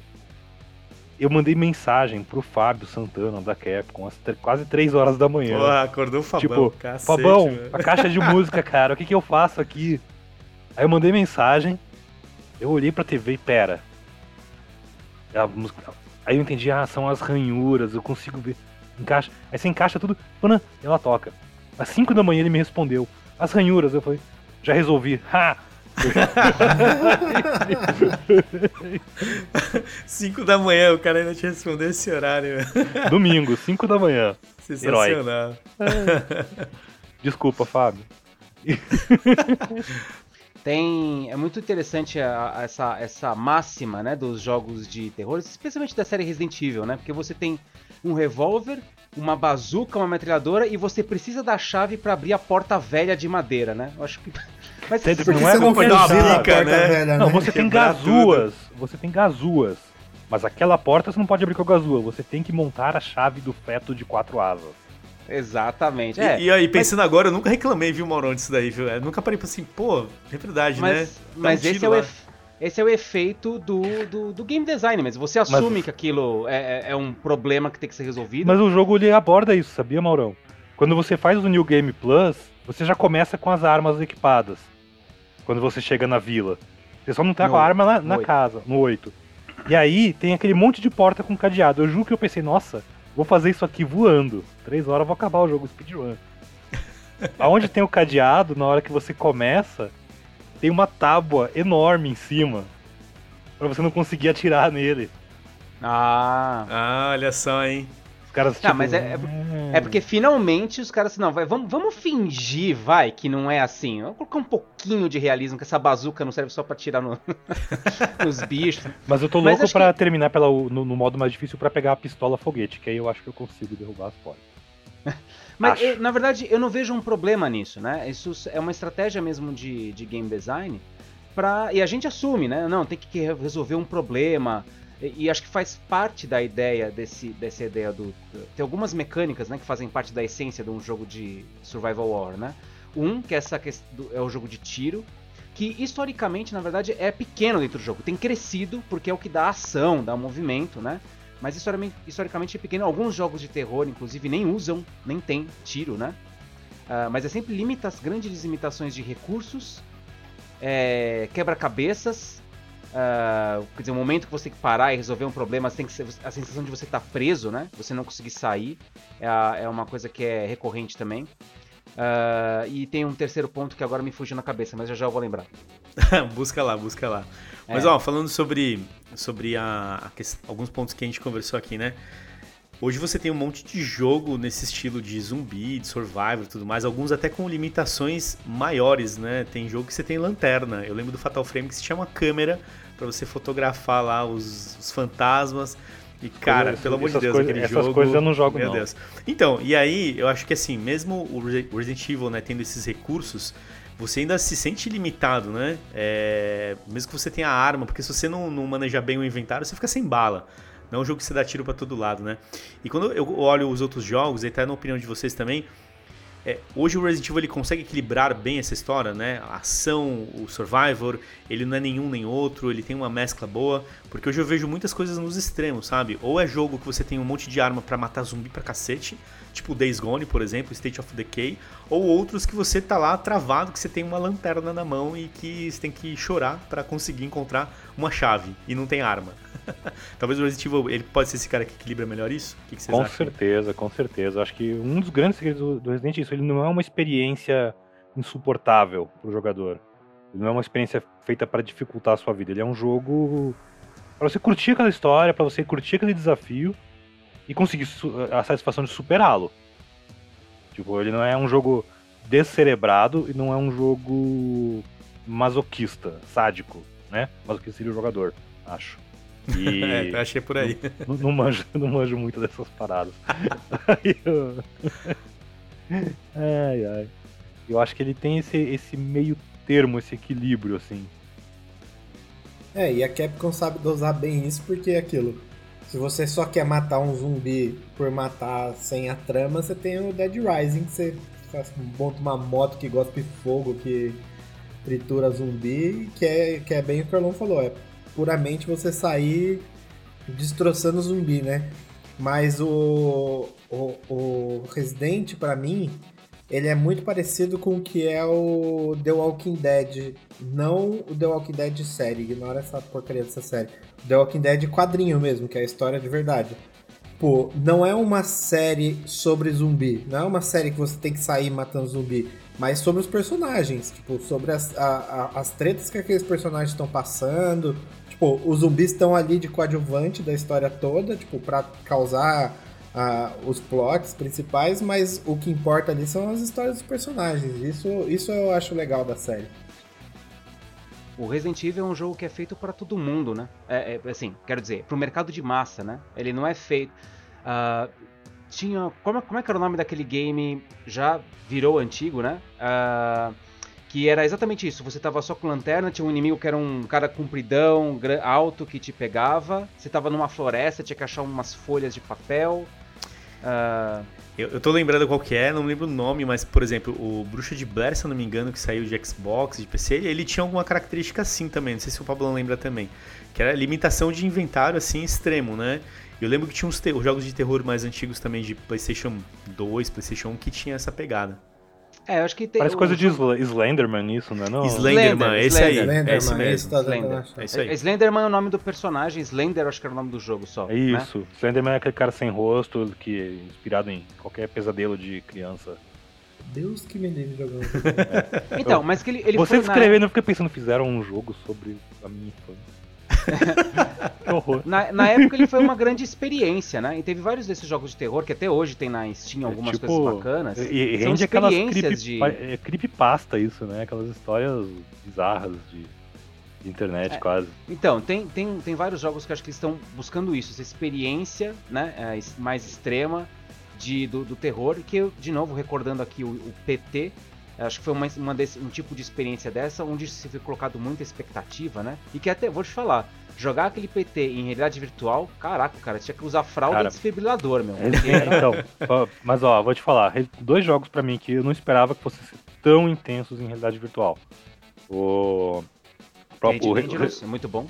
eu mandei mensagem pro Fábio Santana da Capcom às quase 3 horas da manhã. Porra, acordou o Fabão, tipo, cacete, Fabão, mano. a caixa de música, cara, o que que eu faço aqui? Aí eu mandei mensagem, eu olhei pra TV e pera. A música- Aí eu entendi, ah, são as ranhuras, eu consigo ver. Encaixa. Aí você encaixa tudo, pana, ela toca. Às 5 da manhã ele me respondeu. As ranhuras, eu falei, já resolvi. <laughs> Ha! 5 da manhã, o cara ainda te respondeu esse horário. Domingo, 5 da manhã. Sensacional. Desculpa, Fábio. Tem. É muito interessante a- a- essa, essa máxima, né, dos jogos de terror, especialmente da série Resident Evil, né? Porque você tem um revólver, uma bazuca, uma metralhadora e você precisa da chave pra abrir a porta velha de madeira, né? Eu acho que. Mas que Não é você não quer da dizer a bica, porta né? velha, Não, né? você tem Quebrar gazuas. Você tem gazuas. Mas aquela porta você não pode abrir com a gazua. Você tem que montar a chave do feto de quatro asas. Exatamente. É, E, e aí, pensando agora, eu nunca reclamei, viu, Maurão, disso daí, viu? Eu nunca parei pra assim, pô, é verdade, né? mas, Dá mas um esse, é o esse é o efeito do, do, do game design mesmo. Você assume que aquilo é, é- é um problema que tem que ser resolvido. Mas o jogo ele aborda isso, sabia, Maurão? Quando você faz o New Game Plus, você já começa com as armas equipadas. Quando você chega na vila. Você só não tá No com a arma na, na casa, no 8. E aí tem aquele monte de porta com cadeado. Eu juro que eu pensei, nossa, vou fazer isso aqui voando. Três horas eu vou acabar o jogo speedrun. <laughs> Aonde tem o cadeado, na hora que você começa, tem uma tábua enorme em cima. Pra você não conseguir atirar nele. Ah. Ah, olha só, hein? Caras, Tá, tipo, mas é- é. É porque finalmente os caras não, vai, vamos, vamos fingir, vai, que não é assim. Vamos colocar um pouquinho de realismo, que essa bazuca não serve só pra tirar no- <laughs> nos bichos. Mas eu tô louco pra terminar pela, no, no modo mais difícil pra pegar a pistola foguete, que aí eu acho que eu consigo derrubar as portas. <laughs> Mas, eu- na verdade, eu não vejo um problema nisso, né? Isso é uma estratégia mesmo de, de game design. Pra, e a gente assume, né? Não, tem que resolver um problema. E, acho que faz parte da ideia desse, dessa ideia do. Tem algumas mecânicas né, que fazem parte da essência de um jogo de survival horror, né? Um, que é, essa, do- é o jogo de tiro, que historicamente, na verdade, é pequeno dentro do jogo. Tem crescido porque é o que dá ação, dá movimento, né? Mas historicamente, historicamente é pequeno. Alguns jogos de terror, inclusive, nem usam, nem tem tiro, né? Ah, mas é sempre limita as grandes limitações de recursos, é, quebra-cabeças. Ah, quer dizer, o momento que você tem que parar e resolver um problema, tem que ser, a sensação de você estar preso, né? Você não conseguir sair. É, é uma coisa que é recorrente também. Ah, e tem um terceiro ponto que agora me fugiu na cabeça, mas já já eu vou lembrar. <laughs> busca lá, busca lá. Mas É. ó, falando sobre, sobre a, a ques- alguns pontos que a gente conversou aqui, né? Hoje você tem um monte de jogo nesse estilo de zumbi, de survival e tudo mais, alguns até com limitações maiores, né? Tem jogo que você tem lanterna. Eu lembro do Fatal Frame que se chama câmera pra você fotografar lá os, os fantasmas. E cara, Coisas- pelo amor de essas Deus, coisas- aquele essas jogo. coisas eu não jogo, Meu não. Deus. Então, e aí, eu acho que assim, mesmo o Resi- Resident Evil, né, tendo esses recursos, você ainda se sente limitado, né? É, mesmo que você tenha arma, porque se você não, não manejar bem o inventário, você fica sem bala. Não é um jogo que você dá tiro pra todo lado, né? E quando eu olho os outros jogos, e até na opinião de vocês também, é, hoje o Resident Evil ele consegue equilibrar bem essa história, né? A ação, o Survivor, ele não é nenhum nem outro, ele tem uma mescla boa, porque hoje eu vejo muitas coisas nos extremos, sabe? Ou é jogo que você tem um monte de arma pra matar zumbi pra cacete, tipo Days Gone, por exemplo, State of Decay, ou outros que você tá lá travado, que você tem uma lanterna na mão e que você tem que chorar pra conseguir encontrar uma chave e não tem arma. <laughs> Talvez o Resident Evil ele pode ser esse cara que equilibra melhor isso? O que, que vocês Com acham? certeza, com certeza. Acho que um dos grandes segredos do- Resident isso. Ele não é uma experiência insuportável pro jogador. Ele não é uma experiência feita para dificultar a sua vida. Ele é um jogo para você curtir aquela história, para você curtir aquele desafio e conseguir a satisfação de superá-lo. Tipo, ele não é um jogo descerebrado e não é um jogo masoquista, sádico, né? Masoquista seria o jogador, acho. E... <laughs> É, eu achei por aí. Não, não manjo, <laughs> não manjo muito dessas paradas. <laughs> Eu- ai, ai. Eu acho que ele tem esse, esse meio termo, esse equilíbrio, assim. É, e a Capcom sabe dosar bem isso porque é aquilo. Se você só quer matar um zumbi por matar sem a trama, você tem o Dead Rising, que você faz- monta uma moto que gospe fogo, que tritura zumbi, que é, que é bem o que o Carlão falou. É puramente você sair destroçando zumbi, né? Mas o, o, o Resident, para mim, ele é muito parecido com o que é o The Walking Dead. Não o The Walking Dead série, ignora essa porcaria dessa série. The Walking Dead quadrinho mesmo, que é a história de verdade. Pô, não é uma série sobre zumbi. Não é uma série que você tem que sair matando zumbi. Mas sobre os personagens. Tipo, sobre as, a, a, as tretas que aqueles personagens estão passando. Tipo, os zumbis estão ali de coadjuvante da história toda, tipo, pra causar os plots principais, mas o que importa ali são as histórias dos personagens. Isso, isso eu acho legal da série. O Resident Evil é um jogo que é feito para todo mundo, né? É, é, assim, quero dizer, para o mercado de massa, né? Ele não é feito. Uh, tinha. Como, como é que era o nome daquele game? Já virou antigo, né? Uh, que era exatamente isso. Você tava só com lanterna, tinha um inimigo que era um cara compridão, alto, que te pegava. Você tava numa floresta, tinha que achar umas folhas de papel. Uh... Eu, eu tô lembrando qual que é, não lembro o nome, mas, por exemplo, o Bruxa de Blair, se eu não me engano, que saiu de Xbox, de PC, ele tinha alguma característica assim também, não sei se o Pablo lembra também, que era limitação de inventário, assim, extremo, né? Eu lembro que tinha uns jogos de terror mais antigos também, de PlayStation 2, PlayStation 1, que tinha essa pegada. É, eu acho que tem. Parece o... coisa de Slenderman isso, né? Não? Slenderman, esse aí. Slenderman, é esse mesmo. Esse tá Slender. É isso aí. Slenderman é o nome do personagem, Slender acho que era o nome do jogo só. É isso. Né? Slenderman é aquele cara sem rosto, que é inspirado em qualquer pesadelo de criança. Deus que me livre jogando. É. <laughs> Então, mas que ele, ele Você escrevendo, na... eu fiquei pensando, fizeram um jogo sobre a minha infância. <laughs> Na, na, época ele foi uma grande experiência, né? E teve vários desses jogos de terror que até hoje tem na Steam algumas é, tipo, coisas bacanas. E, e rende aquelas de... é, creepypasta isso, né? Aquelas histórias bizarras de, de internet é, quase. Então, tem, tem, tem vários jogos que acho que estão buscando isso, essa experiência né, é, mais extrema de, do, do terror, que eu, de novo, recordando aqui o, o PT, Acho que foi uma, uma desse, um tipo de experiência dessa onde se foi colocado muita expectativa, né? E que até, vou te falar, jogar aquele PT em realidade virtual, caraca, cara, tinha que usar fralda cara, desfibrilador, meu. É, então, mas ó, vou te falar, dois jogos para mim que eu não esperava que fossem tão intensos em realidade virtual. O próprio o, é muito bom.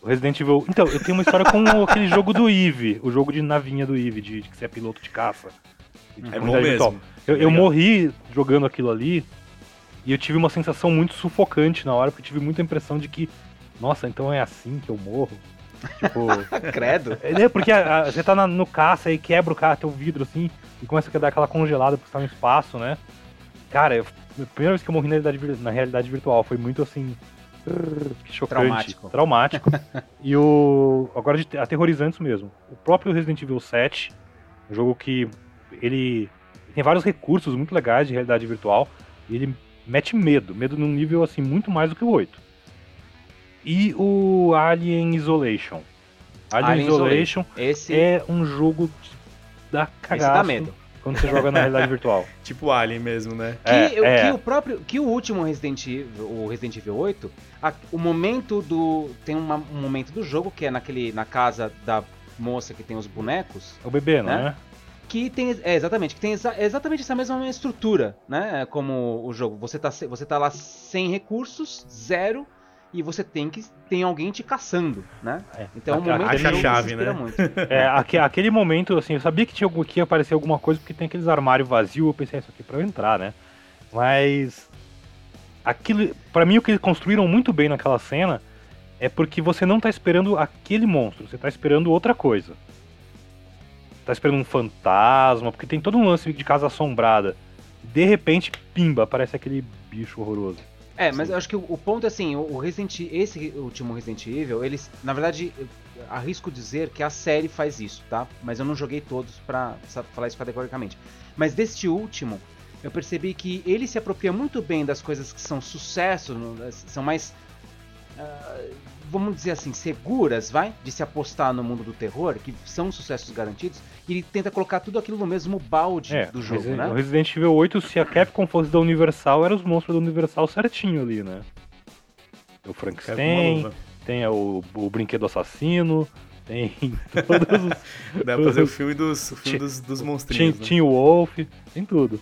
O Resident Evil. Então, eu tenho uma história com <laughs> aquele jogo do Eve, o jogo de navinha do Eve, de, de que você é piloto de caça. É bom mesmo. Eu, eu morri jogando aquilo ali e eu tive uma sensação muito sufocante na hora, porque eu tive muita impressão de que, nossa, então é assim que eu morro. Tipo. <laughs> Credo. É, porque a, a, você tá na, no caça e quebra o cara, teu vidro assim, e começa a dar aquela congelada porque você tá no espaço, né? Cara, eu, a primeira vez que eu morri na realidade, na realidade virtual foi muito assim. <laughs> Que chocante. Traumático. Traumático. <laughs> e o. Agora de aterrorizantes mesmo. O próprio Resident Evil 7, um jogo que ele tem vários recursos muito legais de realidade virtual e ele mete medo, medo num nível assim muito mais do que o 8. E o Alien Isolation. Alien, Alien Isolation, Esse... é um jogo da cagaço dá medo. quando você joga na realidade virtual. <laughs> Tipo Alien mesmo, né? Que, é, é. que o próprio, que o último Resident Evil, o Resident Evil 8, a, o momento do tem uma, um momento do jogo que é naquele na casa da moça que tem os bonecos. É o bebê, né? né? Que tem é, exatamente que tem exa exatamente essa mesma estrutura, né? Como o jogo, você tá você tá lá sem recursos, zero e você tem que tem alguém te caçando, né? É. Então é um momento a chave, né? Muito. <laughs> É, aquele momento assim, eu sabia que tinha que ia aparecer alguma coisa porque tem aqueles armários vazios, eu pensei isso aqui para eu entrar, né? Mas aquilo, para mim o que eles construíram muito bem naquela cena é porque você não tá esperando aquele monstro, você tá esperando outra coisa tá esperando um fantasma, porque tem todo um lance de casa assombrada. De repente, pimba, aparece aquele bicho horroroso. É, mas eu acho que o, o ponto é assim, o Resident esse último Resident Evil, eles, na verdade, arrisco dizer que a série faz isso, tá? Mas eu não joguei todos pra falar isso categoricamente. Mas deste último, eu percebi que ele se apropria muito bem das coisas que são sucesso, são mais uh, vamos dizer assim, seguras, vai? De se apostar no mundo do terror, que são sucessos garantidos, e ele tenta colocar tudo aquilo no mesmo balde é, do jogo, né? O Resident Evil 8, se a Capcom fosse da Universal, eram os monstros da Universal certinho ali, né? O Frankenstein, é tem o, o brinquedo assassino, tem <laughs> todos os... Dá pra fazer o filme dos, o filme dos, dos monstrinhos, Tinha, né? tinha o Wolf, tem tudo.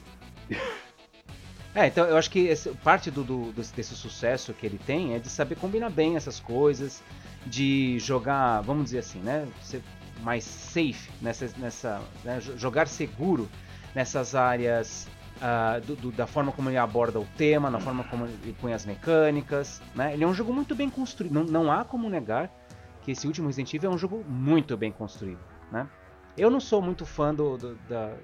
É, então eu acho que esse, parte do, do, desse sucesso que ele tem é de saber combinar bem essas coisas de jogar, vamos dizer assim, né? Ser mais safe nessa, nessa né? jogar seguro nessas áreas uh, do, do, da forma como ele aborda o tema, na forma como ele põe as mecânicas, né? Ele é um jogo muito bem construído. Não, não há como negar que esse último Resident Evil é um jogo muito bem construído, né? Eu não sou muito fã do, do da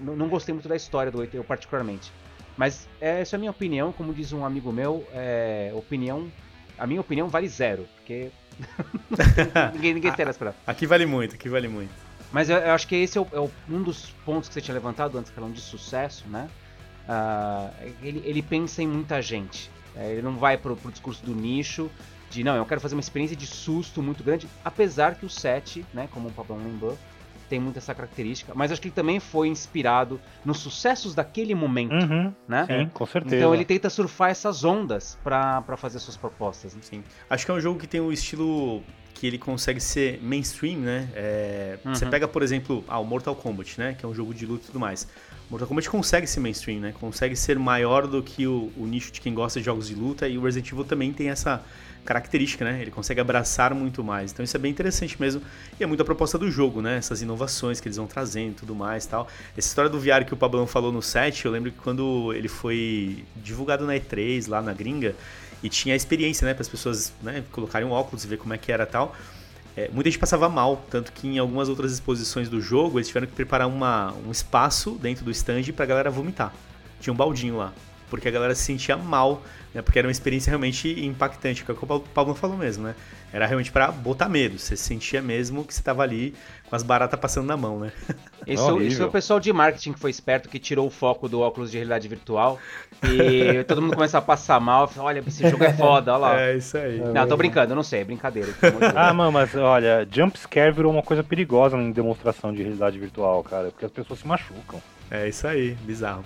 não, não, gostei muito da história do 8, eu particularmente. Mas essa é a minha opinião, como diz um amigo meu, é, opinião, a minha opinião vale zero, porque <laughs> ninguém, ninguém terá essa Aqui vale muito, aqui vale muito. Mas eu, eu acho que esse é, o, é, um dos pontos que você tinha levantado antes, falando de sucesso, né? Uh, ele, ele pensa em muita gente. É, ele não vai pro, pro discurso do nicho, de não, eu quero fazer uma experiência de susto muito grande, apesar que o 7, né, como o Pablão lembrou, tem muito essa característica, mas acho que ele também foi inspirado nos sucessos daquele momento, uhum, né? Sim, com certeza. Então ele tenta surfar essas ondas para fazer suas propostas. Né? Sim. Acho que é um jogo que tem um estilo que ele consegue ser mainstream, né? É, uhum. Você pega, por exemplo, ah, o Mortal Kombat, né? Que é um jogo de luta e tudo mais. Mortal Kombat consegue ser mainstream, né? Consegue ser maior do que o, o nicho de quem gosta de jogos de luta e o Resident Evil também tem essa característica, né? Ele consegue abraçar muito mais. Então isso é bem interessante mesmo. E é muito a proposta do jogo, né? Essas inovações que eles vão trazendo tudo mais tal. Essa história do VR que o Pablão falou no set, eu lembro que quando ele foi divulgado na E3, lá na gringa, e tinha a experiência, né? Para as pessoas né, colocarem um óculos e ver como é que era tal. É, muita gente passava mal, tanto que em algumas outras exposições do jogo eles tiveram que preparar uma, um espaço dentro do stand para a galera vomitar. Tinha um baldinho lá porque a galera se sentia mal, né? Porque era uma experiência realmente impactante, que é o que o Paulo falou mesmo, né? Era realmente para botar medo, você sentia mesmo que você tava ali com as baratas passando na mão, né? Isso, isso é o pessoal de marketing que foi esperto, que tirou o foco do óculos de realidade virtual e <laughs> todo mundo começa a passar mal, olha, esse jogo é foda, olha lá. É, isso aí. Não, tô brincando, eu não sei, é brincadeira. ah, mano, mas olha, jump scare virou uma coisa perigosa em demonstração de realidade virtual, cara, porque as pessoas se machucam. É isso aí, bizarro.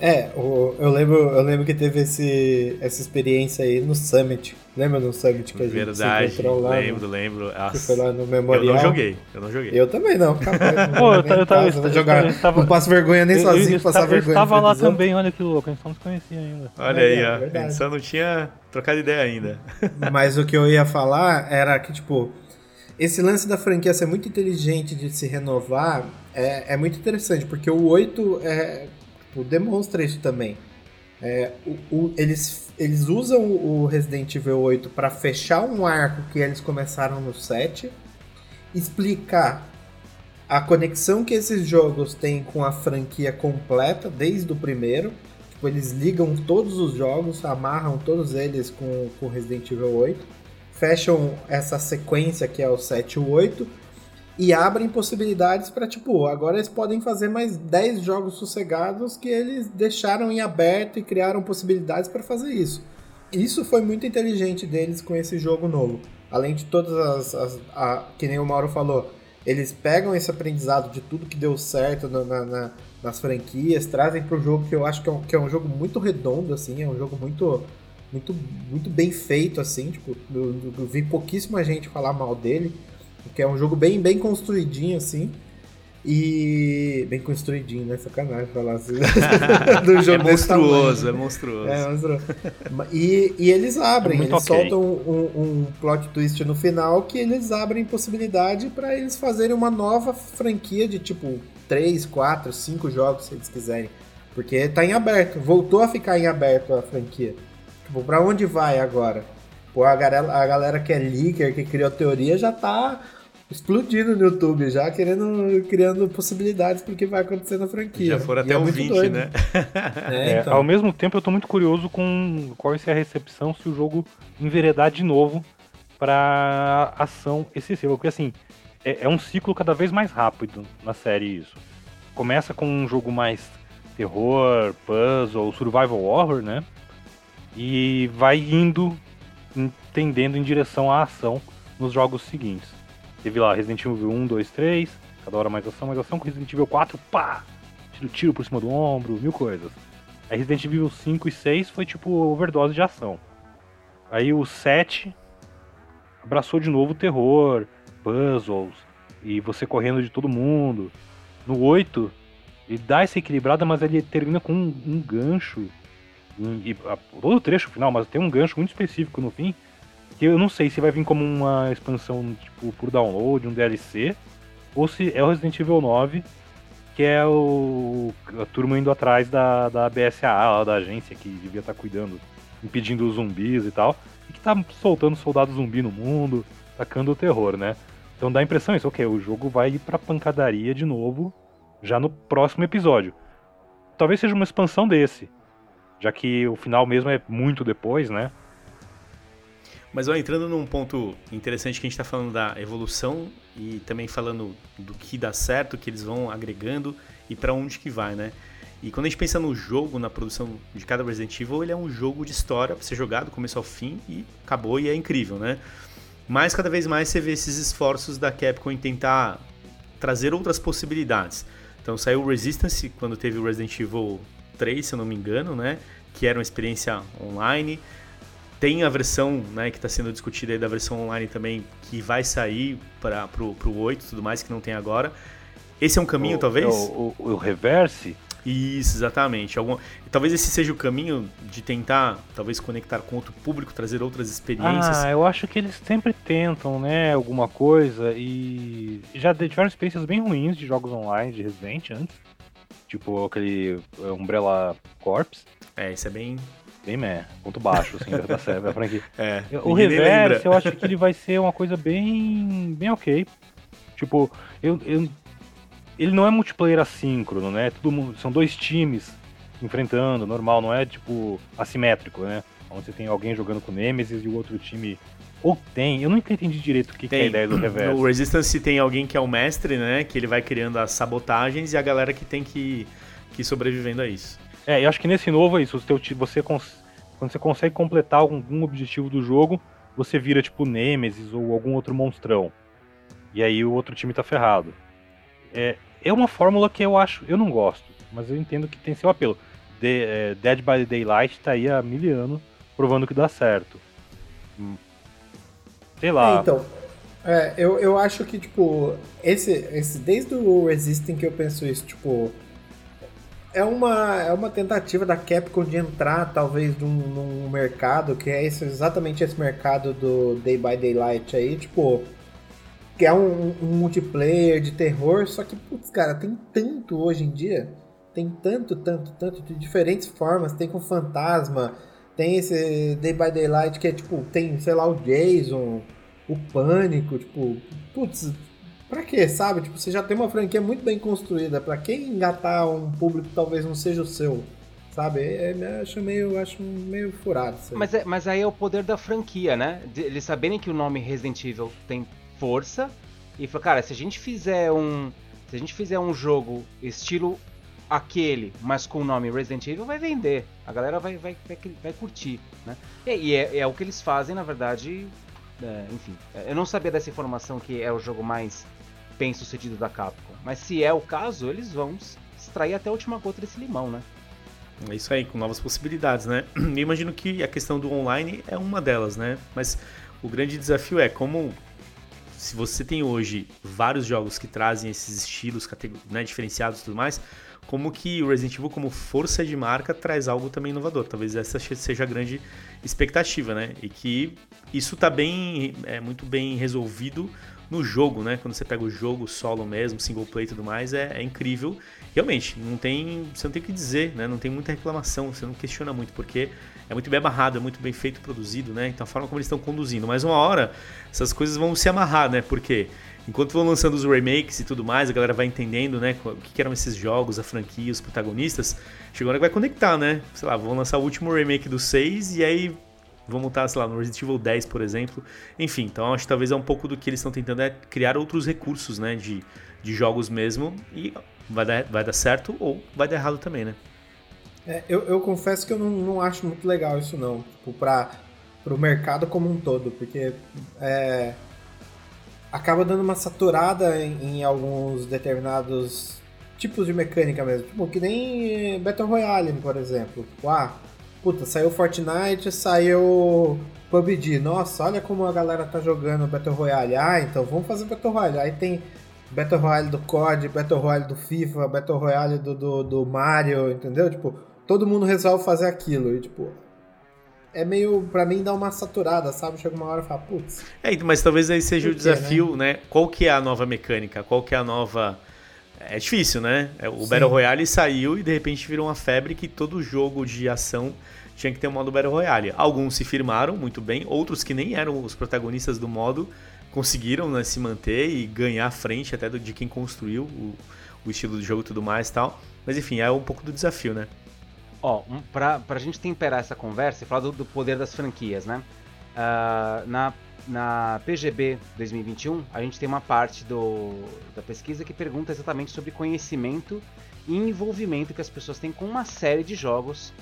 É, o, eu, lembro, eu lembro que teve esse, essa experiência aí no Summit. Lembra no Summit que a gente Verdade, se encontrou lá? Lembro, no, lembro. Que foi lá no Memorial. Eu não joguei, eu não joguei. Eu também não, capaz. <laughs> Pô, eu, eu, tava, eu, jogar, estava, não passo vergonha nem eu, sozinho, passar vergonha. Eu estava lá também, olha que louco, a gente não se conhecia ainda. Olha é, aí, ó, a gente só não tinha trocado ideia ainda. Mas o que eu ia falar era que, tipo, esse lance da franquia ser muito inteligente de se renovar é, é muito interessante, porque o 8 é tipo, demonstra isso também. É, o, o, eles, eles usam o Resident Evil 8 para fechar um arco que eles começaram no 7, explicar a conexão que esses jogos têm com a franquia completa desde o primeiro. Tipo, eles ligam todos os jogos, amarram todos eles com o Resident Evil 8, fecham essa sequência que é o 7 e o 8 e abrem possibilidades para tipo, agora eles podem fazer mais 10 jogos sossegados que eles deixaram em aberto e criaram possibilidades para fazer isso. Isso foi muito inteligente deles com esse jogo novo. Além de todas as, as a, que nem o Mauro falou, eles pegam esse aprendizado de tudo que deu certo na, na, nas franquias, trazem para o jogo que eu acho que é, um, que é um jogo muito redondo, assim, é um jogo muito muito, muito bem feito, assim, tipo, eu, eu vi pouquíssima gente falar mal dele. Porque é um jogo bem, bem construidinho, assim. E. Bem construidinho, né? Sacanagem falar assim. <laughs> do jogo é monstruoso, é monstruoso. É monstruoso. E, e eles abrem, é eles okay. soltam um, um, plot twist no final que eles abrem possibilidade para eles fazerem uma nova franquia de tipo 3, 4, 5 jogos, se eles quiserem. Porque tá em aberto, voltou a ficar em aberto a franquia. Tipo, pra onde vai agora? Pô, a galera, a galera que é leaker, que criou teoria, já tá explodindo no YouTube, já querendo, criando possibilidades pro que vai acontecer na franquia. Já foram até é o 20, doido. né? <laughs> É, é, então. Ao mesmo tempo, eu tô muito curioso com qual vai ser a recepção se o jogo enveredar de novo para ação excessiva, porque assim, é, é um ciclo cada vez mais rápido na série isso. Começa com um jogo mais terror, puzzle, survival horror, né? E vai indo, tendendo em direção à ação nos jogos seguintes. Teve lá Resident Evil 1, 2, 3, cada hora mais ação, mais ação, com Resident Evil 4, pá! Tiro tiro por cima do ombro, mil coisas. Aí Resident Evil 5 e 6 foi tipo overdose de ação. Aí o 7 abraçou de novo o terror, puzzles, e você correndo de todo mundo. No 8, ele dá essa equilibrada, mas ele termina com um, um gancho. E, a, todo o trecho final, mas tem um gancho muito específico no fim, Que eu não sei se vai vir como uma expansão tipo por download, um DLC, ou se é o Resident Evil 9, que é o a turma indo atrás da, da BSAA, da agência que devia estar tá cuidando, impedindo os zumbis e tal, e que tá soltando soldados zumbi no mundo, tacando o terror, né? Então dá a impressão isso, ok, o jogo vai ir pra pancadaria de novo já no próximo episódio. Talvez seja uma expansão desse, já que o final mesmo é muito depois, né? Mas ó, entrando num ponto interessante que a gente está falando da evolução e também falando do que dá certo, que eles vão agregando e para onde que vai, né? E quando a gente pensa no jogo, na produção de cada Resident Evil, ele é um jogo de história para ser jogado começo ao fim e acabou e é incrível, né? Mas cada vez mais você vê esses esforços da Capcom em tentar trazer outras possibilidades. Então saiu o Resistance quando teve o Resident Evil 3, se eu não me engano, né? Que era uma experiência online. Tem a versão né, que está sendo discutida aí da versão online também, que vai sair para o 8 e tudo mais, que não tem agora. Esse é um caminho, o, talvez? O, o, o, Reverse? Isso, exatamente. Algum... Talvez esse seja o caminho de tentar, talvez, conectar com outro público, trazer outras experiências. Ah, eu acho que eles sempre tentam, né, alguma coisa e já tiveram experiências bem ruins de jogos online de Resident antes. Tipo aquele Umbrella Corps. É, isso é bem bem meh, ponto baixo, assim, da série, da franquia. É, o Reverse, eu acho que ele vai ser uma coisa bem, bem ok. Tipo, eu, eu, ele não é multiplayer assíncrono, né? Tudo, são dois times enfrentando, normal, não é tipo assimétrico, né? Onde você tem alguém jogando com Nemesis e o outro time ou tem, eu nunca entendi direito o que, que é a ideia do reverse. No Resistance tem alguém que é o mestre, né? Que ele vai criando as sabotagens e a galera que tem que, que ir sobrevivendo a isso. É, eu acho que nesse novo é isso. Você, quando você consegue completar algum objetivo do jogo, você vira tipo Nemesis ou algum outro monstrão. E aí o outro time tá ferrado. É, é uma fórmula que eu acho. Eu não gosto, mas eu entendo que tem seu apelo. The, é, Dead by Daylight tá aí há mil anos provando que dá certo. Hum. Sei lá. É, então, é, eu, eu acho que, tipo, esse, esse, desde o Resisting que eu penso isso, tipo, é uma, é uma tentativa da Capcom de entrar, talvez, num, num mercado que é esse, exatamente esse mercado do Day by Daylight aí, tipo, que é um, um, multiplayer de terror, só que, putz, cara, tem tanto hoje em dia, tem tanto, tanto, tanto, de diferentes formas, tem com fantasma, tem esse Day by Daylight que é, tipo, tem, sei lá, o Jason, o Pânico, tipo, putz, Pra quê, sabe? Tipo, você já tem uma franquia muito bem construída. Pra quem engatar um público que talvez não seja o seu? Sabe? É, é, acho meio, acho meio furado. Mas, é, mas aí é o poder da franquia, né? De, eles saberem que o nome Resident Evil tem força. E falar, cara, se a gente fizer um. Se a gente fizer um jogo estilo aquele, mas com o nome Resident Evil, vai vender. A galera vai, vai, vai, vai curtir, né? E, e é, é, o que eles fazem, na verdade. É, enfim, eu não sabia dessa informação que é o jogo mais bem sucedido da Capcom. Mas se é o caso, eles vão extrair até a última gota desse limão, né? É isso aí, com novas possibilidades, né? <clears throat> Eu imagino que a questão do online é uma delas, né? Mas o grande desafio é como se você tem hoje vários jogos que trazem esses estilos né, diferenciados e tudo mais, como que o Resident Evil como força de marca traz algo também inovador. Talvez essa seja a grande expectativa, né? E que isso está bem, é muito bem resolvido no jogo, né? Quando você pega o jogo solo mesmo, single play e tudo mais, é, é, incrível. Realmente, não tem, você não tem o que dizer, né? Não tem muita reclamação, você não questiona muito, porque é muito bem amarrado, é muito bem feito, produzido, né? Então a forma como eles estão conduzindo. Mas uma hora, essas coisas vão se amarrar, né? Porque enquanto vão lançando os remakes e tudo mais, a galera vai entendendo, né? O que eram esses jogos, a franquia, os protagonistas. Chegou a hora que vai conectar, né? Sei lá, vão lançar o último remake do 6 e aí Vamos estar, sei lá, no Resident Evil 10, por exemplo. Enfim, então acho que talvez é um pouco do que eles estão tentando é criar outros recursos, né, de, de jogos mesmo. E vai dar, vai dar certo ou vai dar errado também, né? É, eu, eu confesso que eu não, não acho muito legal isso não, tipo, para o mercado como um todo, porque é, acaba dando uma saturada em, em, alguns determinados tipos de mecânica mesmo, tipo, que nem Battle Royale, por exemplo. Tipo, ah, Puta, saiu Fortnite, saiu PUBG. Nossa, olha como a galera tá jogando Battle Royale. Ah, então vamos fazer Battle Royale. Aí tem Battle Royale do COD, Battle Royale do FIFA, Battle Royale do, do, do Mario, entendeu? Tipo, todo mundo resolve fazer aquilo. E, tipo, é meio, pra mim, dá uma saturada, sabe? Chega uma hora e fala, putz. É, mas talvez aí seja o quê, desafio, né? Qual que é a nova mecânica? Qual que é a nova. É difícil, né? É, O Sim. Battle Royale saiu e de repente virou uma febre que todo jogo de ação tinha que ter um modo Battle Royale. Alguns se firmaram muito bem, outros que nem eram os protagonistas do modo conseguiram né, se manter e ganhar a frente até do- de quem construiu o, o estilo do jogo e tudo mais e tal. Mas enfim, é um pouco do desafio, né? Ó, um, pra, pra gente temperar essa conversa e falar do, do poder das franquias, né? Ah, na, na PGB 2021, a gente tem uma parte do, da pesquisa que pergunta exatamente sobre conhecimento e envolvimento que as pessoas têm com uma série de jogos,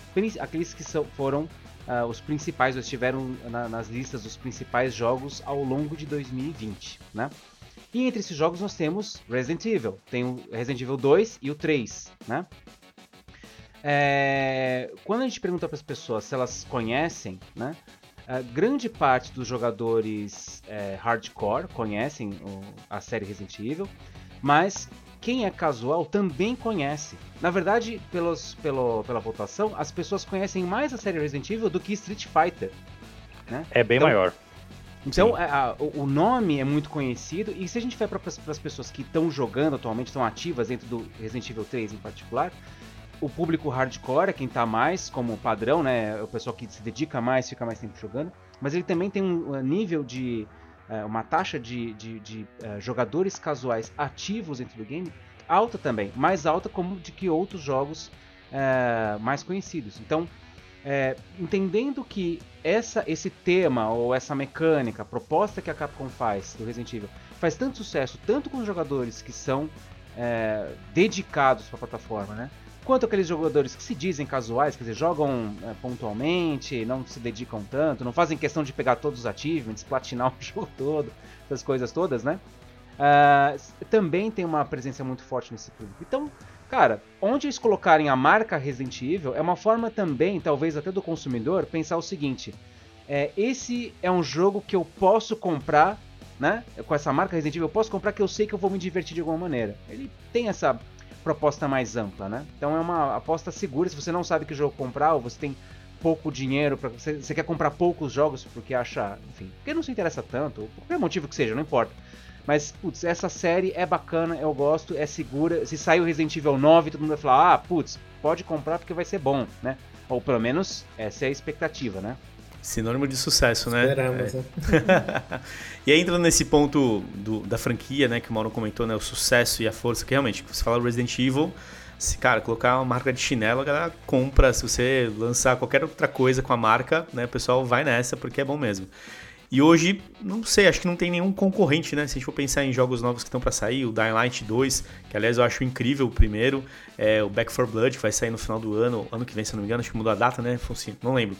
aqueles que são, foram ah, os principais, ou estiveram na- nas listas dos principais jogos ao longo de 2020, né? E entre esses jogos nós temos Resident Evil, tem o Resident Evil 2 e o 3, né? É, quando a gente pergunta para as pessoas se elas conhecem, né? A grande parte dos jogadores é, hardcore conhecem o- a série Resident Evil, mas quem é casual também conhece. Na verdade, pelos, pelo, pela votação, as pessoas conhecem mais a série Resident Evil do que Street Fighter. É bem Então, maior. Então, a- a- o nome é muito conhecido, e se a gente vai para as pessoas que estão jogando atualmente, estão ativas dentro do Resident Evil 3 em particular, o público hardcore é quem tá mais como padrão, né? O pessoal que se dedica mais, fica mais tempo jogando. Mas ele também tem um uh, nível de. uh, uma taxa de, de- de, uh, jogadores casuais ativos dentro do game alta também. Mais alta como de que outros jogos mais conhecidos. Então, entendendo que essa, esse tema ou essa mecânica, a proposta que a Capcom faz do Resident Evil, faz tanto sucesso tanto com os jogadores que são dedicados para a plataforma, né? Quanto aqueles jogadores que se dizem casuais, quer dizer, jogam é, pontualmente, não se dedicam tanto, não fazem questão de pegar todos os achievements, <laughs> platinar o jogo todo, essas coisas todas, né? S- também tem uma presença muito forte nesse público. Então, cara, onde eles colocarem a marca Resident Evil é uma forma também, talvez até do consumidor, pensar o seguinte: é, esse é um jogo que eu posso comprar, né? Com essa marca Resident Evil, eu posso comprar que eu sei que eu vou me divertir de alguma maneira. Ele tem essa proposta mais ampla, né? Então é uma aposta segura. Se você não sabe que jogo comprar ou você tem pouco dinheiro para você, você quer comprar poucos jogos porque acha, enfim, porque não se interessa tanto, por qualquer motivo que seja, não importa. Mas, putz, essa série é bacana, eu gosto, é segura. Se sair o Resident Evil 9, todo mundo vai falar, ah, putz, pode comprar porque vai ser bom, né? Ou pelo menos essa é a expectativa, né? Sinônimo de sucesso, né? Esperamos, É. né? <laughs> e aí entrando nesse ponto do- da franquia, né, que o Mauro comentou, né, o sucesso e a força, que realmente, você fala Resident Evil, se, cara, colocar uma marca de chinelo, a galera compra, se você lançar qualquer outra coisa com a marca, né, o pessoal vai nessa, porque é bom mesmo. E hoje, não sei, acho que não tem nenhum concorrente, né? Se a gente for pensar em jogos novos que estão para sair, o Dying Light 2, que aliás eu acho incrível o primeiro, é, o Back 4 Blood, que vai sair no final do ano, ano que vem, se eu não me engano, acho que mudou a data, né? Fonsi? Não lembro.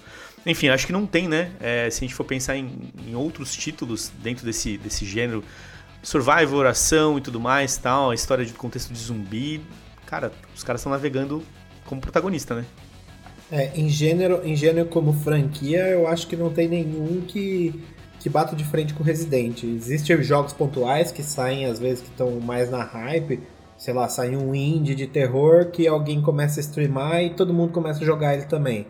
Enfim, acho que não tem, né? É, se a gente for pensar em, em outros títulos dentro desse, desse gênero, Survivor, ação e tudo mais, tal, a história de contexto de zumbi, cara, os caras estão navegando como protagonista, né? É, em gênero, em gênero como franquia, eu acho que não tem nenhum que, que bata de frente com Resident. Existem jogos pontuais que saem, às vezes, que estão mais na hype. Sei lá, sai um indie de terror que alguém começa a streamar e todo mundo começa a jogar ele também.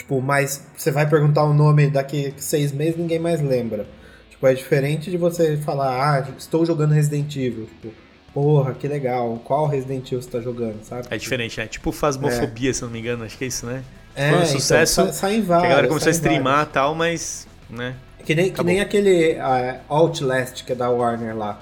Tipo, mas você vai perguntar o nome daqui seis meses ninguém mais lembra. Tipo, é diferente de você falar, ah, estou jogando Resident Evil. Tipo, porra, que legal. Qual Resident Evil você tá jogando, sabe? É diferente, né? Tipo Fasmofobia, se eu não me engano, acho que é isso, né? É, Foi um então, sucesso sa- saem Que vários, a galera começou a streamar e tal, mas, né? Que nem, que nem aquele ah, Outlast que é da Warner lá.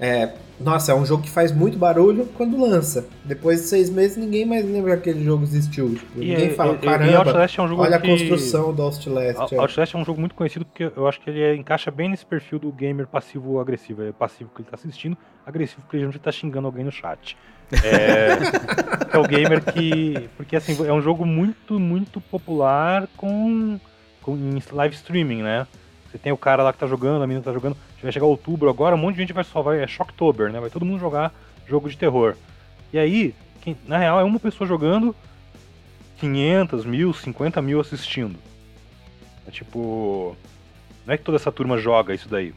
É, nossa, é um jogo que faz muito barulho quando lança. Depois de seis meses, ninguém mais lembra que aquele jogo existiu. Tipo, E, ninguém e- fala, e- e caramba, Outlast é um jogo olha que- a construção do Outlast. Out- é. Outlast é um jogo muito conhecido porque eu acho que ele é- encaixa bem nesse perfil do gamer passivo-agressivo. É passivo porque ele tá assistindo, agressivo porque ele já tá xingando alguém no chat. É, <laughs> é o gamer que. Porque assim, é um jogo muito, muito popular com, com em live streaming, né? Você tem o cara lá que tá jogando, a menina tá jogando. Vai chegar outubro agora, um monte de gente vai só vai. É Shocktober, né? Vai todo mundo jogar jogo de terror. E aí, quem- na real, é uma pessoa jogando, 500 mil, 50 mil assistindo. É tipo. Não é que toda essa turma joga isso daí.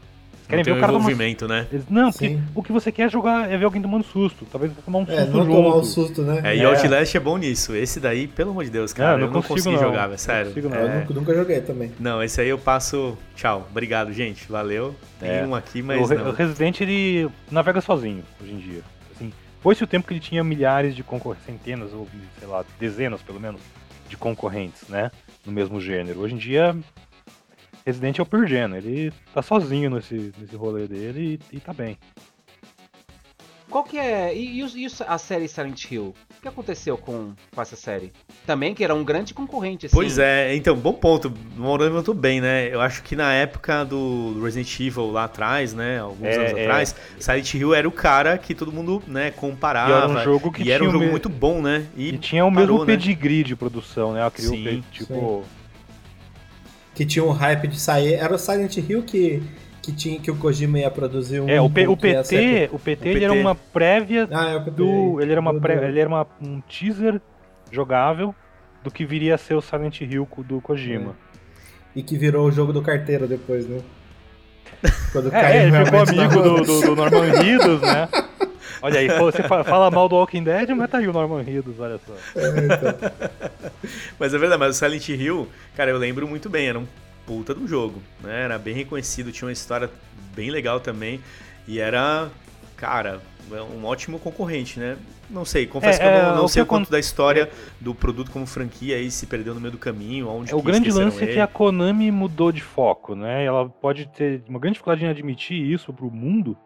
Querem Não ver o um cara tomar envolvimento, né? Eles- Não, porque Sim. o que você quer é jogar é ver alguém tomando susto. Talvez você tomar um susto É, não tomar um susto, né? É, e É. Outlast é bom nisso. Esse daí, pelo amor de Deus, cara, Não, eu não não consigo, consegui não. jogar, Não velho, sério. consigo, não. Eu É, nunca, nunca joguei também. Não, esse aí eu passo. Tchau. Obrigado, gente. Valeu. Tem É. um aqui, o, mas Re- não. o Resident ele navega sozinho hoje em dia. Assim, foi-se o tempo que ele tinha milhares de concorrentes, centenas ou sei lá, dezenas pelo menos de concorrentes, né, no mesmo gênero. Hoje em dia Resident é o Purgeno, ele tá sozinho nesse, nesse rolê dele e, e tá bem. Qual que é. E, e e a série Silent Hill? O que aconteceu com, com essa série? Também que era um grande concorrente, assim. Pois é, então, bom ponto. O Mauro levantou bem, né? Eu acho que na época do Resident Evil lá atrás, né? Alguns É, anos é. atrás, Silent Hill era o cara que todo mundo, né, comparava. E era um jogo que e era um jogo me- muito bom, né? E, E, tinha o parou, mesmo né? pedigree de produção, né? Ela criou Sim, tipo. Que tinha um hype de sair. Era o Silent Hill que, que, tinha, que o Kojima ia produzir um. É, o, P- o ia ser- PT, o PT, O ele era PT. uma prévia Ah, é o PT. do. Ele era, uma pré- ele era uma- um teaser jogável do que viria a ser o Silent Hill do Kojima. E que virou o jogo do carteiro depois, né? <laughs> Quando É, é, ele ficou amigo do, do, do Norman Reedus, né? <laughs> Olha aí, você fa- fala mal do Walking Dead, mas tá aí o Norman Reedus, olha só. É, então. Mas é verdade, mas o Silent Hill, cara, eu lembro muito bem, era um puta do jogo, né? Era bem reconhecido, tinha uma história bem legal também. E era, cara, um ótimo concorrente, né? Não sei, confesso É, que eu é, não, não o sei o quanto acon- da história do produto como franquia aí se perdeu no meio do caminho, onde É, o grande lance é que ele. a Konami mudou de foco, né? Ela pode ter uma grande dificuldade em admitir isso pro mundo,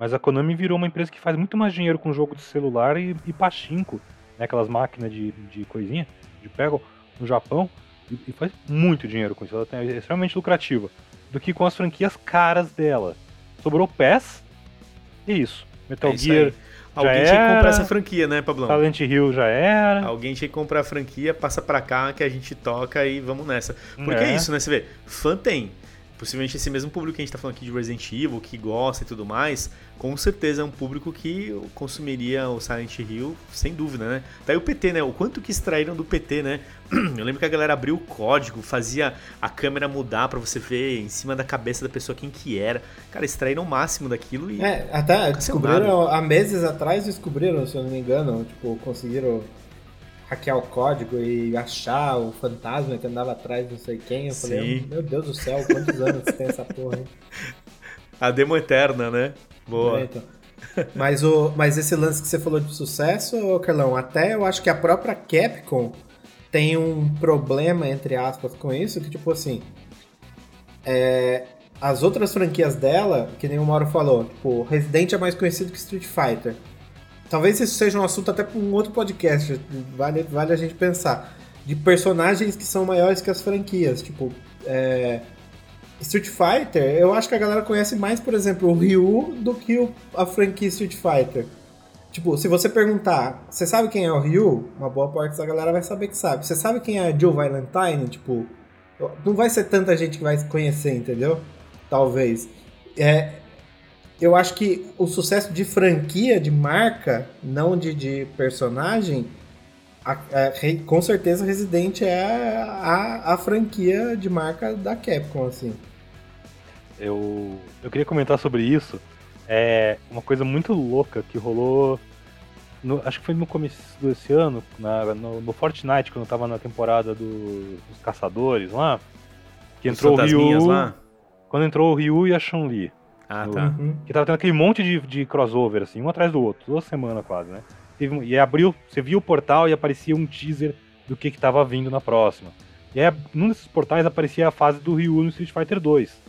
mas a Konami virou uma empresa que faz muito mais dinheiro com jogo de celular e, e pachinko, né? Aquelas máquinas de, de coisinha, de pego no Japão, e, e faz muito dinheiro com isso. Ela tem- é extremamente lucrativa, do que com as franquias caras dela. Sobrou PES e isso. Metal É isso Gear, aí. Alguém já tinha que comprar essa franquia, né, Pablão? Silent Hill já era. Alguém tinha que comprar a franquia, passa pra cá que a gente toca e vamos nessa. Porque é, É. isso, né? Você vê, fã tem. Possivelmente esse mesmo público que a gente tá falando aqui de Resident Evil, que gosta e tudo mais, com certeza é um público que consumiria o Silent Hill, sem dúvida, né? Daí o PT, né? O quanto que extraíram do PT, né? <clears throat> Eu lembro que a galera abriu o código, fazia a câmera mudar pra você ver em cima da cabeça da pessoa quem que era. Cara, extraíram o máximo daquilo e. É, até descobriram, há meses atrás descobriram, se eu não me engano, tipo, conseguiram hackear o código e achar o fantasma que andava atrás de não sei quem. Eu falei, Sim. meu Deus do céu, quantos anos tem essa porra, hein? <laughs> A demo eterna, né? Boa. É, então. Mas, o, mas esse lance que você falou de sucesso, Carlão, até eu acho que a própria Capcom tem um problema, entre aspas, com isso, que tipo assim. é, as outras franquias dela, que nem o Mauro falou, tipo, Resident é mais conhecido que Street Fighter. Talvez isso seja um assunto até para um outro podcast, vale, vale a gente pensar. De personagens que são maiores que as franquias. Tipo, é, Street Fighter, eu acho que a galera conhece mais, por exemplo, o Ryu do que o- a franquia Street Fighter. Tipo, se você perguntar, você sabe quem é o Ryu? Uma boa parte da galera vai saber que sabe. Você sabe quem é Jill Valentine? Tipo, não vai ser tanta gente que vai conhecer, entendeu? Talvez. É, eu acho que o sucesso de franquia, de marca, não de, de personagem, a- a- com certeza Resident é a, a franquia de marca da Capcom, assim. Eu, eu queria comentar sobre isso. É uma coisa muito louca que rolou. no- acho que foi no começo desse ano, na- no, no Fortnite, quando eu tava na temporada do- dos caçadores lá. Que Os entrou o Ryu. lá. Quando entrou o Ryu e a Chun-Li. Ah, No- tá. Uhum. Que tava tendo aquele monte de, de crossover, assim, um atrás do outro, toda semana quase, né? Teve e abriu, você via o portal e aparecia um teaser do que, que tava vindo na próxima. E aí, num desses portais aparecia a fase do Ryu no Street Fighter 2.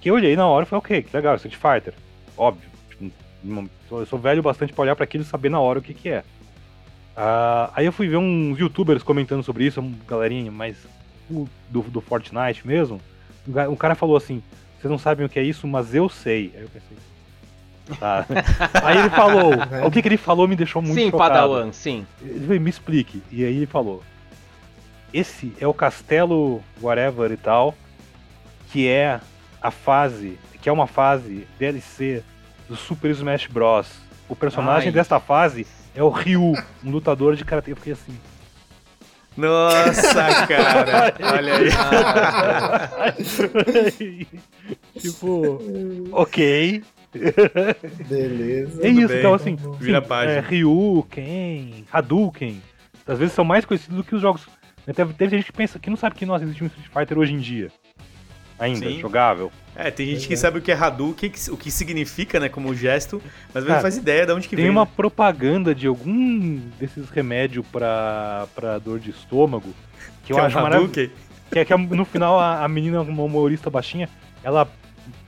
Que eu olhei na hora e falei, ok, que legal, Street Fighter. Óbvio. Tipo, eu sou velho bastante pra olhar pra aquilo e saber na hora o que, que é. Ah, aí eu fui ver uns youtubers comentando sobre isso, um galerinha, mas o- do, do Fortnite mesmo. Um cara falou assim: vocês não sabem o que é isso, mas eu sei. Aí eu pensei. Tá. <laughs> Aí ele falou, o que, que ele falou me deixou muito sim, chocado. Padawan, sim. Ele veio, me explique. E aí ele falou: Esse é o castelo whatever e tal, que é a fase, que é uma fase DLC do Super Smash Bros. O personagem Ai. desta fase é o Ryu, um lutador de karatê. Eu fiquei assim. Nossa, <laughs> cara. Olha aí. Tipo, ok. Beleza. É isso, bem. então assim, Vira sim, página. é, Ryu, Ken, Hadouken, às vezes são mais conhecidos do que os jogos. Teve, teve gente que pensa que não sabe que nós existe um Street Fighter hoje em dia. Ainda, Sim. jogável. É, tem gente Pois que é. sabe o que é Hadouken, o que significa, né, como gesto, mas não faz ideia de onde que Tem vem. uma né? propaganda de algum desses remédios pra, pra dor de estômago que eu Que é um acho maravilhoso. Hadouken. Que é que no final a, a menina, uma humorista baixinha, ela.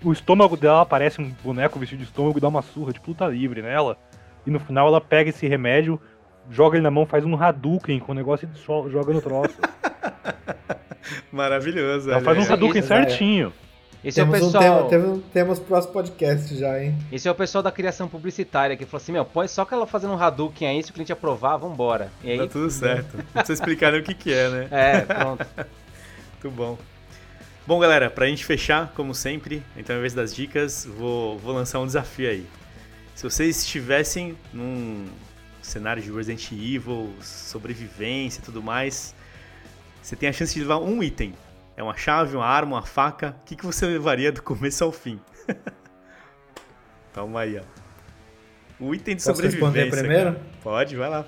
O estômago dela aparece um boneco vestido de estômago e dá uma surra de luta livre nela. E no final ela pega esse remédio, joga ele na mão, faz um Hadouken com o negócio e joga no troço. <laughs> Maravilhoso. Ela faz um. Hadouken é. certinho. Esse é o Temos, um pessoal. tema, temos, temos próximo podcast já, hein? Esse é o pessoal da criação publicitária que falou assim: meu, põe só que ela fazendo um Hadouken aí, se o cliente aprovar, vambora. E aí. Tá tudo <laughs> certo. Não precisa explicar nem o que que é, né? É, pronto. <laughs> Muito bom. Bom, galera, pra gente fechar, como sempre, então, ao invés das dicas, vou, vou lançar um desafio aí. Se vocês estivessem num cenário de Resident Evil, sobrevivência e tudo mais, você tem a chance de levar um item. É uma chave, uma arma, uma faca. O que, que você levaria do começo ao fim? <laughs> Toma aí, ó. O item de Posso sobrevivência. responder primeiro? cara. Pode, vai lá.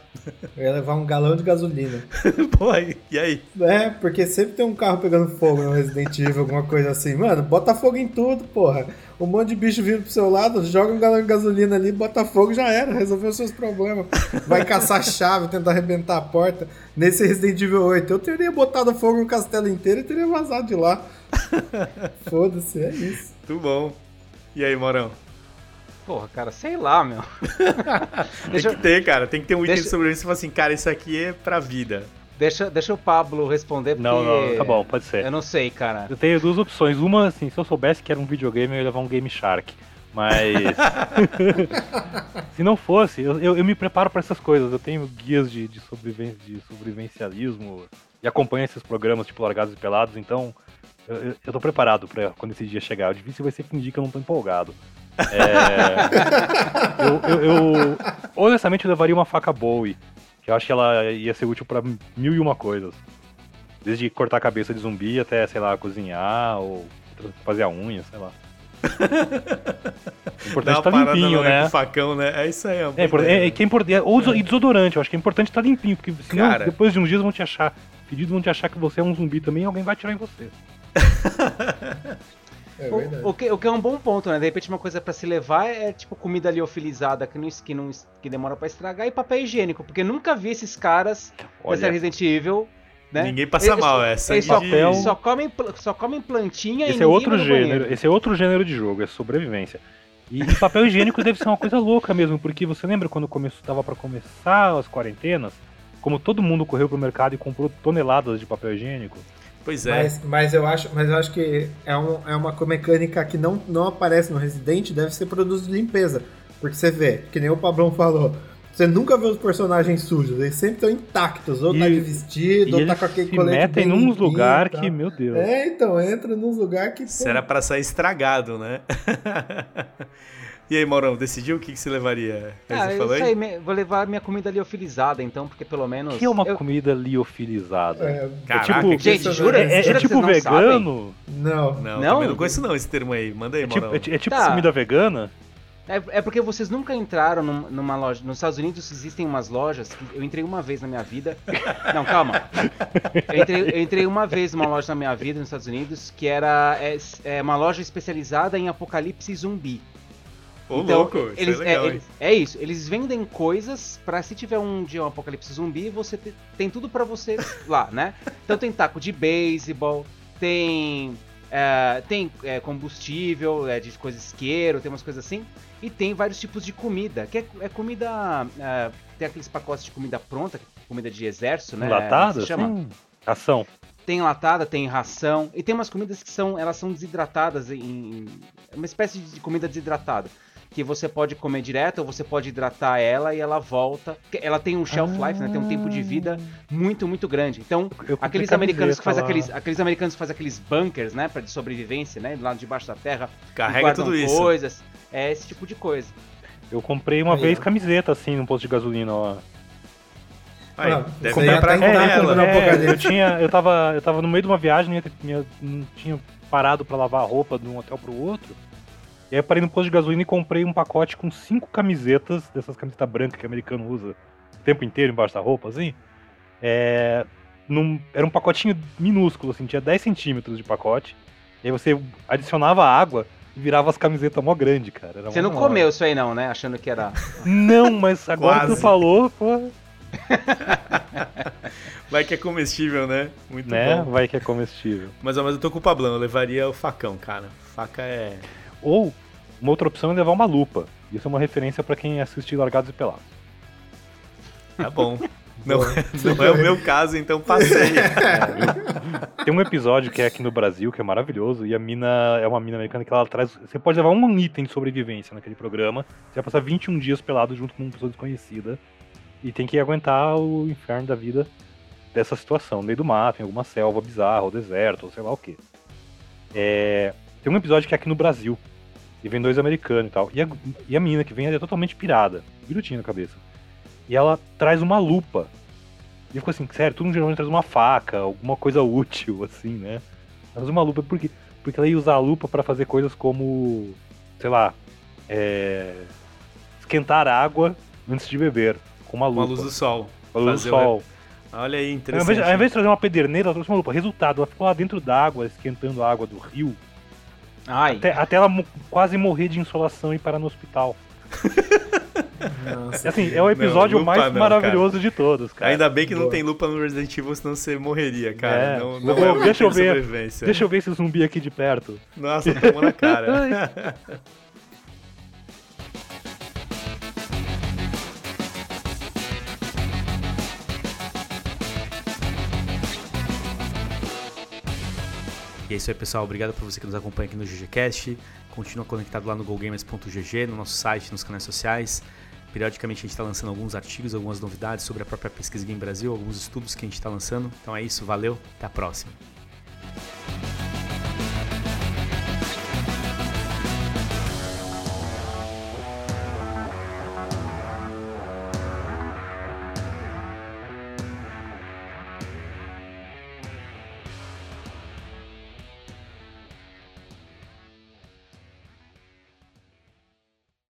Eu ia levar um galão de gasolina. <laughs> Pô, e aí? É, porque sempre tem um carro pegando fogo no Resident Evil, alguma coisa assim. Mano, bota fogo em tudo, porra. Um monte de bicho vindo pro seu lado, joga um galão de gasolina ali, bota fogo, já era, resolveu os seus problemas. Vai caçar chave, tentar arrebentar a porta. Nesse Resident Evil 8, eu teria botado fogo no castelo inteiro e teria vazado de lá. <laughs> Foda-se, é isso. Muito bom. E aí, Morão? Porra, cara, sei lá, meu. <laughs> Tem Deixa, que ter, cara. Tem que ter um item Deixa- de sobrevivência e falar assim, cara, isso aqui é pra vida. deixa, deixa o Pablo responder, porque. Não, não, tá bom, pode ser. Eu não sei, cara. Eu tenho duas opções. Uma, assim, se eu soubesse que era um videogame, eu ia levar um Game Shark. Mas. <laughs> se não fosse, eu, eu, eu me preparo pra essas coisas. Eu tenho guias de, de, sobreviven- de sobrevivencialismo e acompanho esses programas tipo Largados e Pelados, então eu, eu, eu tô preparado pra quando esse dia chegar. O difícil vai ser fingir que eu não tô empolgado. É, eu, eu- eu- honestamente eu levaria uma faca Bowie, que eu acho que ela ia ser útil pra mil e uma coisas. Desde cortar a cabeça de zumbi até, sei lá, cozinhar ou fazer a unha, sei lá. <laughs> O importante tá limpinho, né? com facão, né? É isso aí. É, é, é que é importante. é, ou deso- e desodorante, eu acho que é importante estar limpinho, porque senão Cara. depois de uns dias vão te achar. Pedidos vão te achar que você é um zumbi também e alguém vai atirar em você. <laughs> É verdade. O, o que, o que é um bom ponto, né? De repente uma coisa pra se levar é tipo comida liofilizada que, não, que, não, que demora pra estragar e papel higiênico, porque nunca vi esses caras Olha. Resident Evil, né? Ninguém passa Eles- mal, é sangue só, papel. só, comem, só comem plantinha e Esse é ninguém outro no banheiro. gênero, esse é outro gênero de jogo, é sobrevivência. E, e papel higiênico deve ser uma coisa louca mesmo, porque você lembra quando começou, tava para começar as quarentenas, como todo mundo correu pro mercado e comprou toneladas de papel higiênico? Pois é. Mas, mas, eu acho, mas eu acho que é, um, é uma mecânica que não, não aparece no Resident, deve ser produto de limpeza. Porque você vê, que nem o Pablão falou, você nunca vê os personagens sujos, eles sempre estão intactos, ou tá E- de vestido, ou tá com aquele se colete metem num lugar que, meu Deus. É, então, entra num lugar que... Isso era pra sair estragado, né? <laughs> e aí, Maurão, decidiu o que, que você levaria? Ah, você eu falou sei, me- vou levar minha comida liofilizada, então, porque pelo menos. O que é uma eu- comida liofilizada? É, Caraca, tipo- que Gente, isso- jura? É, é- é Jura que tipo vegano? não. Não, Não? também não conheço não esse termo aí. Manda aí, É tipo, Maurão. é, é tipo Tá. comida vegana? É, é porque vocês nunca entraram num- numa loja. Nos Estados Unidos existem umas lojas que eu entrei uma vez na minha vida. <laughs> Não, calma. Eu entrei, eu entrei uma vez numa loja na minha vida nos Estados Unidos que era é, é uma loja especializada em apocalipse zumbi. Ô, Então, louco, isso eles, é legal, é, hein? eles- é isso, eles vendem coisas pra se tiver um dia um apocalipse zumbi, você te- tem tudo pra você <laughs> lá, né? Então tem taco de beisebol, tem é, tem é, combustível, é, de coisa isqueiro, tem umas coisas assim, e tem vários tipos de comida, que é, é comida, é, tem aqueles pacotes de comida pronta, comida de exército, né? Enlatada? Se chama. Sim. Ação. Tem enlatada, tem ração. E tem umas comidas que são, elas são desidratadas em, em- é uma espécie de comida desidratada. Que você pode comer direto, ou você pode hidratar ela e ela volta. Ela tem um shelf life, né? Tem um tempo de vida muito, muito grande. Então, Eu aqueles americanos que fazem camiseta aqueles, aqueles americanos que fazem aqueles bunkers, né, para de sobrevivência, né, lá debaixo da terra, Carrega tudo isso. coisas, é esse tipo de coisa. Eu comprei uma Aí, vez ó. camiseta assim no posto de gasolina lá. Aí, Ah, deve já pra ela. o É, eu tinha, eu tava, eu tava no meio de uma viagem, não, não tinha parado para lavar a roupa de um hotel pro outro. E aí eu parei no posto de gasolina e comprei um pacote com cinco camisetas, dessas camisetas brancas que o americano usa o tempo inteiro embaixo da roupa, assim. É, num, era um pacotinho minúsculo, assim, tinha 10 centímetros de pacote. E aí você adicionava água e virava as camisetas mó grande, cara. Era Você não comeu isso aí não, né? Achando que era... Não, mas agora que tu falou, pô, <laughs> Vai que é comestível, né? Muito né? bom. Vai que é comestível. Mas, mas eu tô com o Pablão, eu levaria o facão, cara. Faca é. Ou, uma outra opção é levar uma lupa. Isso é uma referência pra quem assiste Largados e Pelados. Tá bom. <laughs> Não, <laughs> não é o meu caso, então passei. <laughs> Tem um episódio que é aqui no Brasil, que é maravilhoso, e a mina é uma mina americana que ela traz. Você pode levar um item de sobrevivência naquele programa. Você vai passar 21 dias pelado junto com uma pessoa desconhecida. E tem que aguentar o inferno da vida dessa situação. No meio do mato, em alguma selva bizarra, ou deserto, ou sei lá o quê. É, Tem um episódio que é aqui no Brasil. E vem dois americanos e tal. E a, e a menina que vem ela é totalmente pirada. Virutinha na cabeça. E ela traz uma lupa. E eu fico assim, sério, todo mundo geralmente traz uma faca, alguma coisa útil, <laughs> assim, né? Traz uma lupa por quê? Porque ela ia usar a lupa pra fazer coisas como, sei lá, é, esquentar água antes de beber, com uma lupa. a luz do sol. Com a luz fazer do o- sol. Olha aí, Ao interessante. invés, ao invés de trazer uma pederneira, ela trouxe uma lupa. Resultado, ela ficou lá dentro d'água, esquentando a água do rio, Ai, até, até ela mo- quase morrer de insolação e parar no hospital. Nossa, Assim, é o episódio Não, mais não, maravilhoso de todos, cara. Ainda bem que não Boa. tem lupa no Resident Evil, senão você morreria, cara. É. Não, não Ô, é deixa eu ver. sobrevivência. Deixa eu ver esse zumbi aqui de perto. Nossa, tomou na cara. <laughs> E é isso aí, pessoal. Obrigado por você que nos acompanha aqui no GGCast. Continua conectado lá no gogamers.gg, no nosso site, nos canais sociais. Periodicamente a gente está lançando alguns artigos, algumas novidades sobre a própria pesquisa Game Brasil, alguns estudos que a gente está lançando. Então é isso, valeu, até a próxima.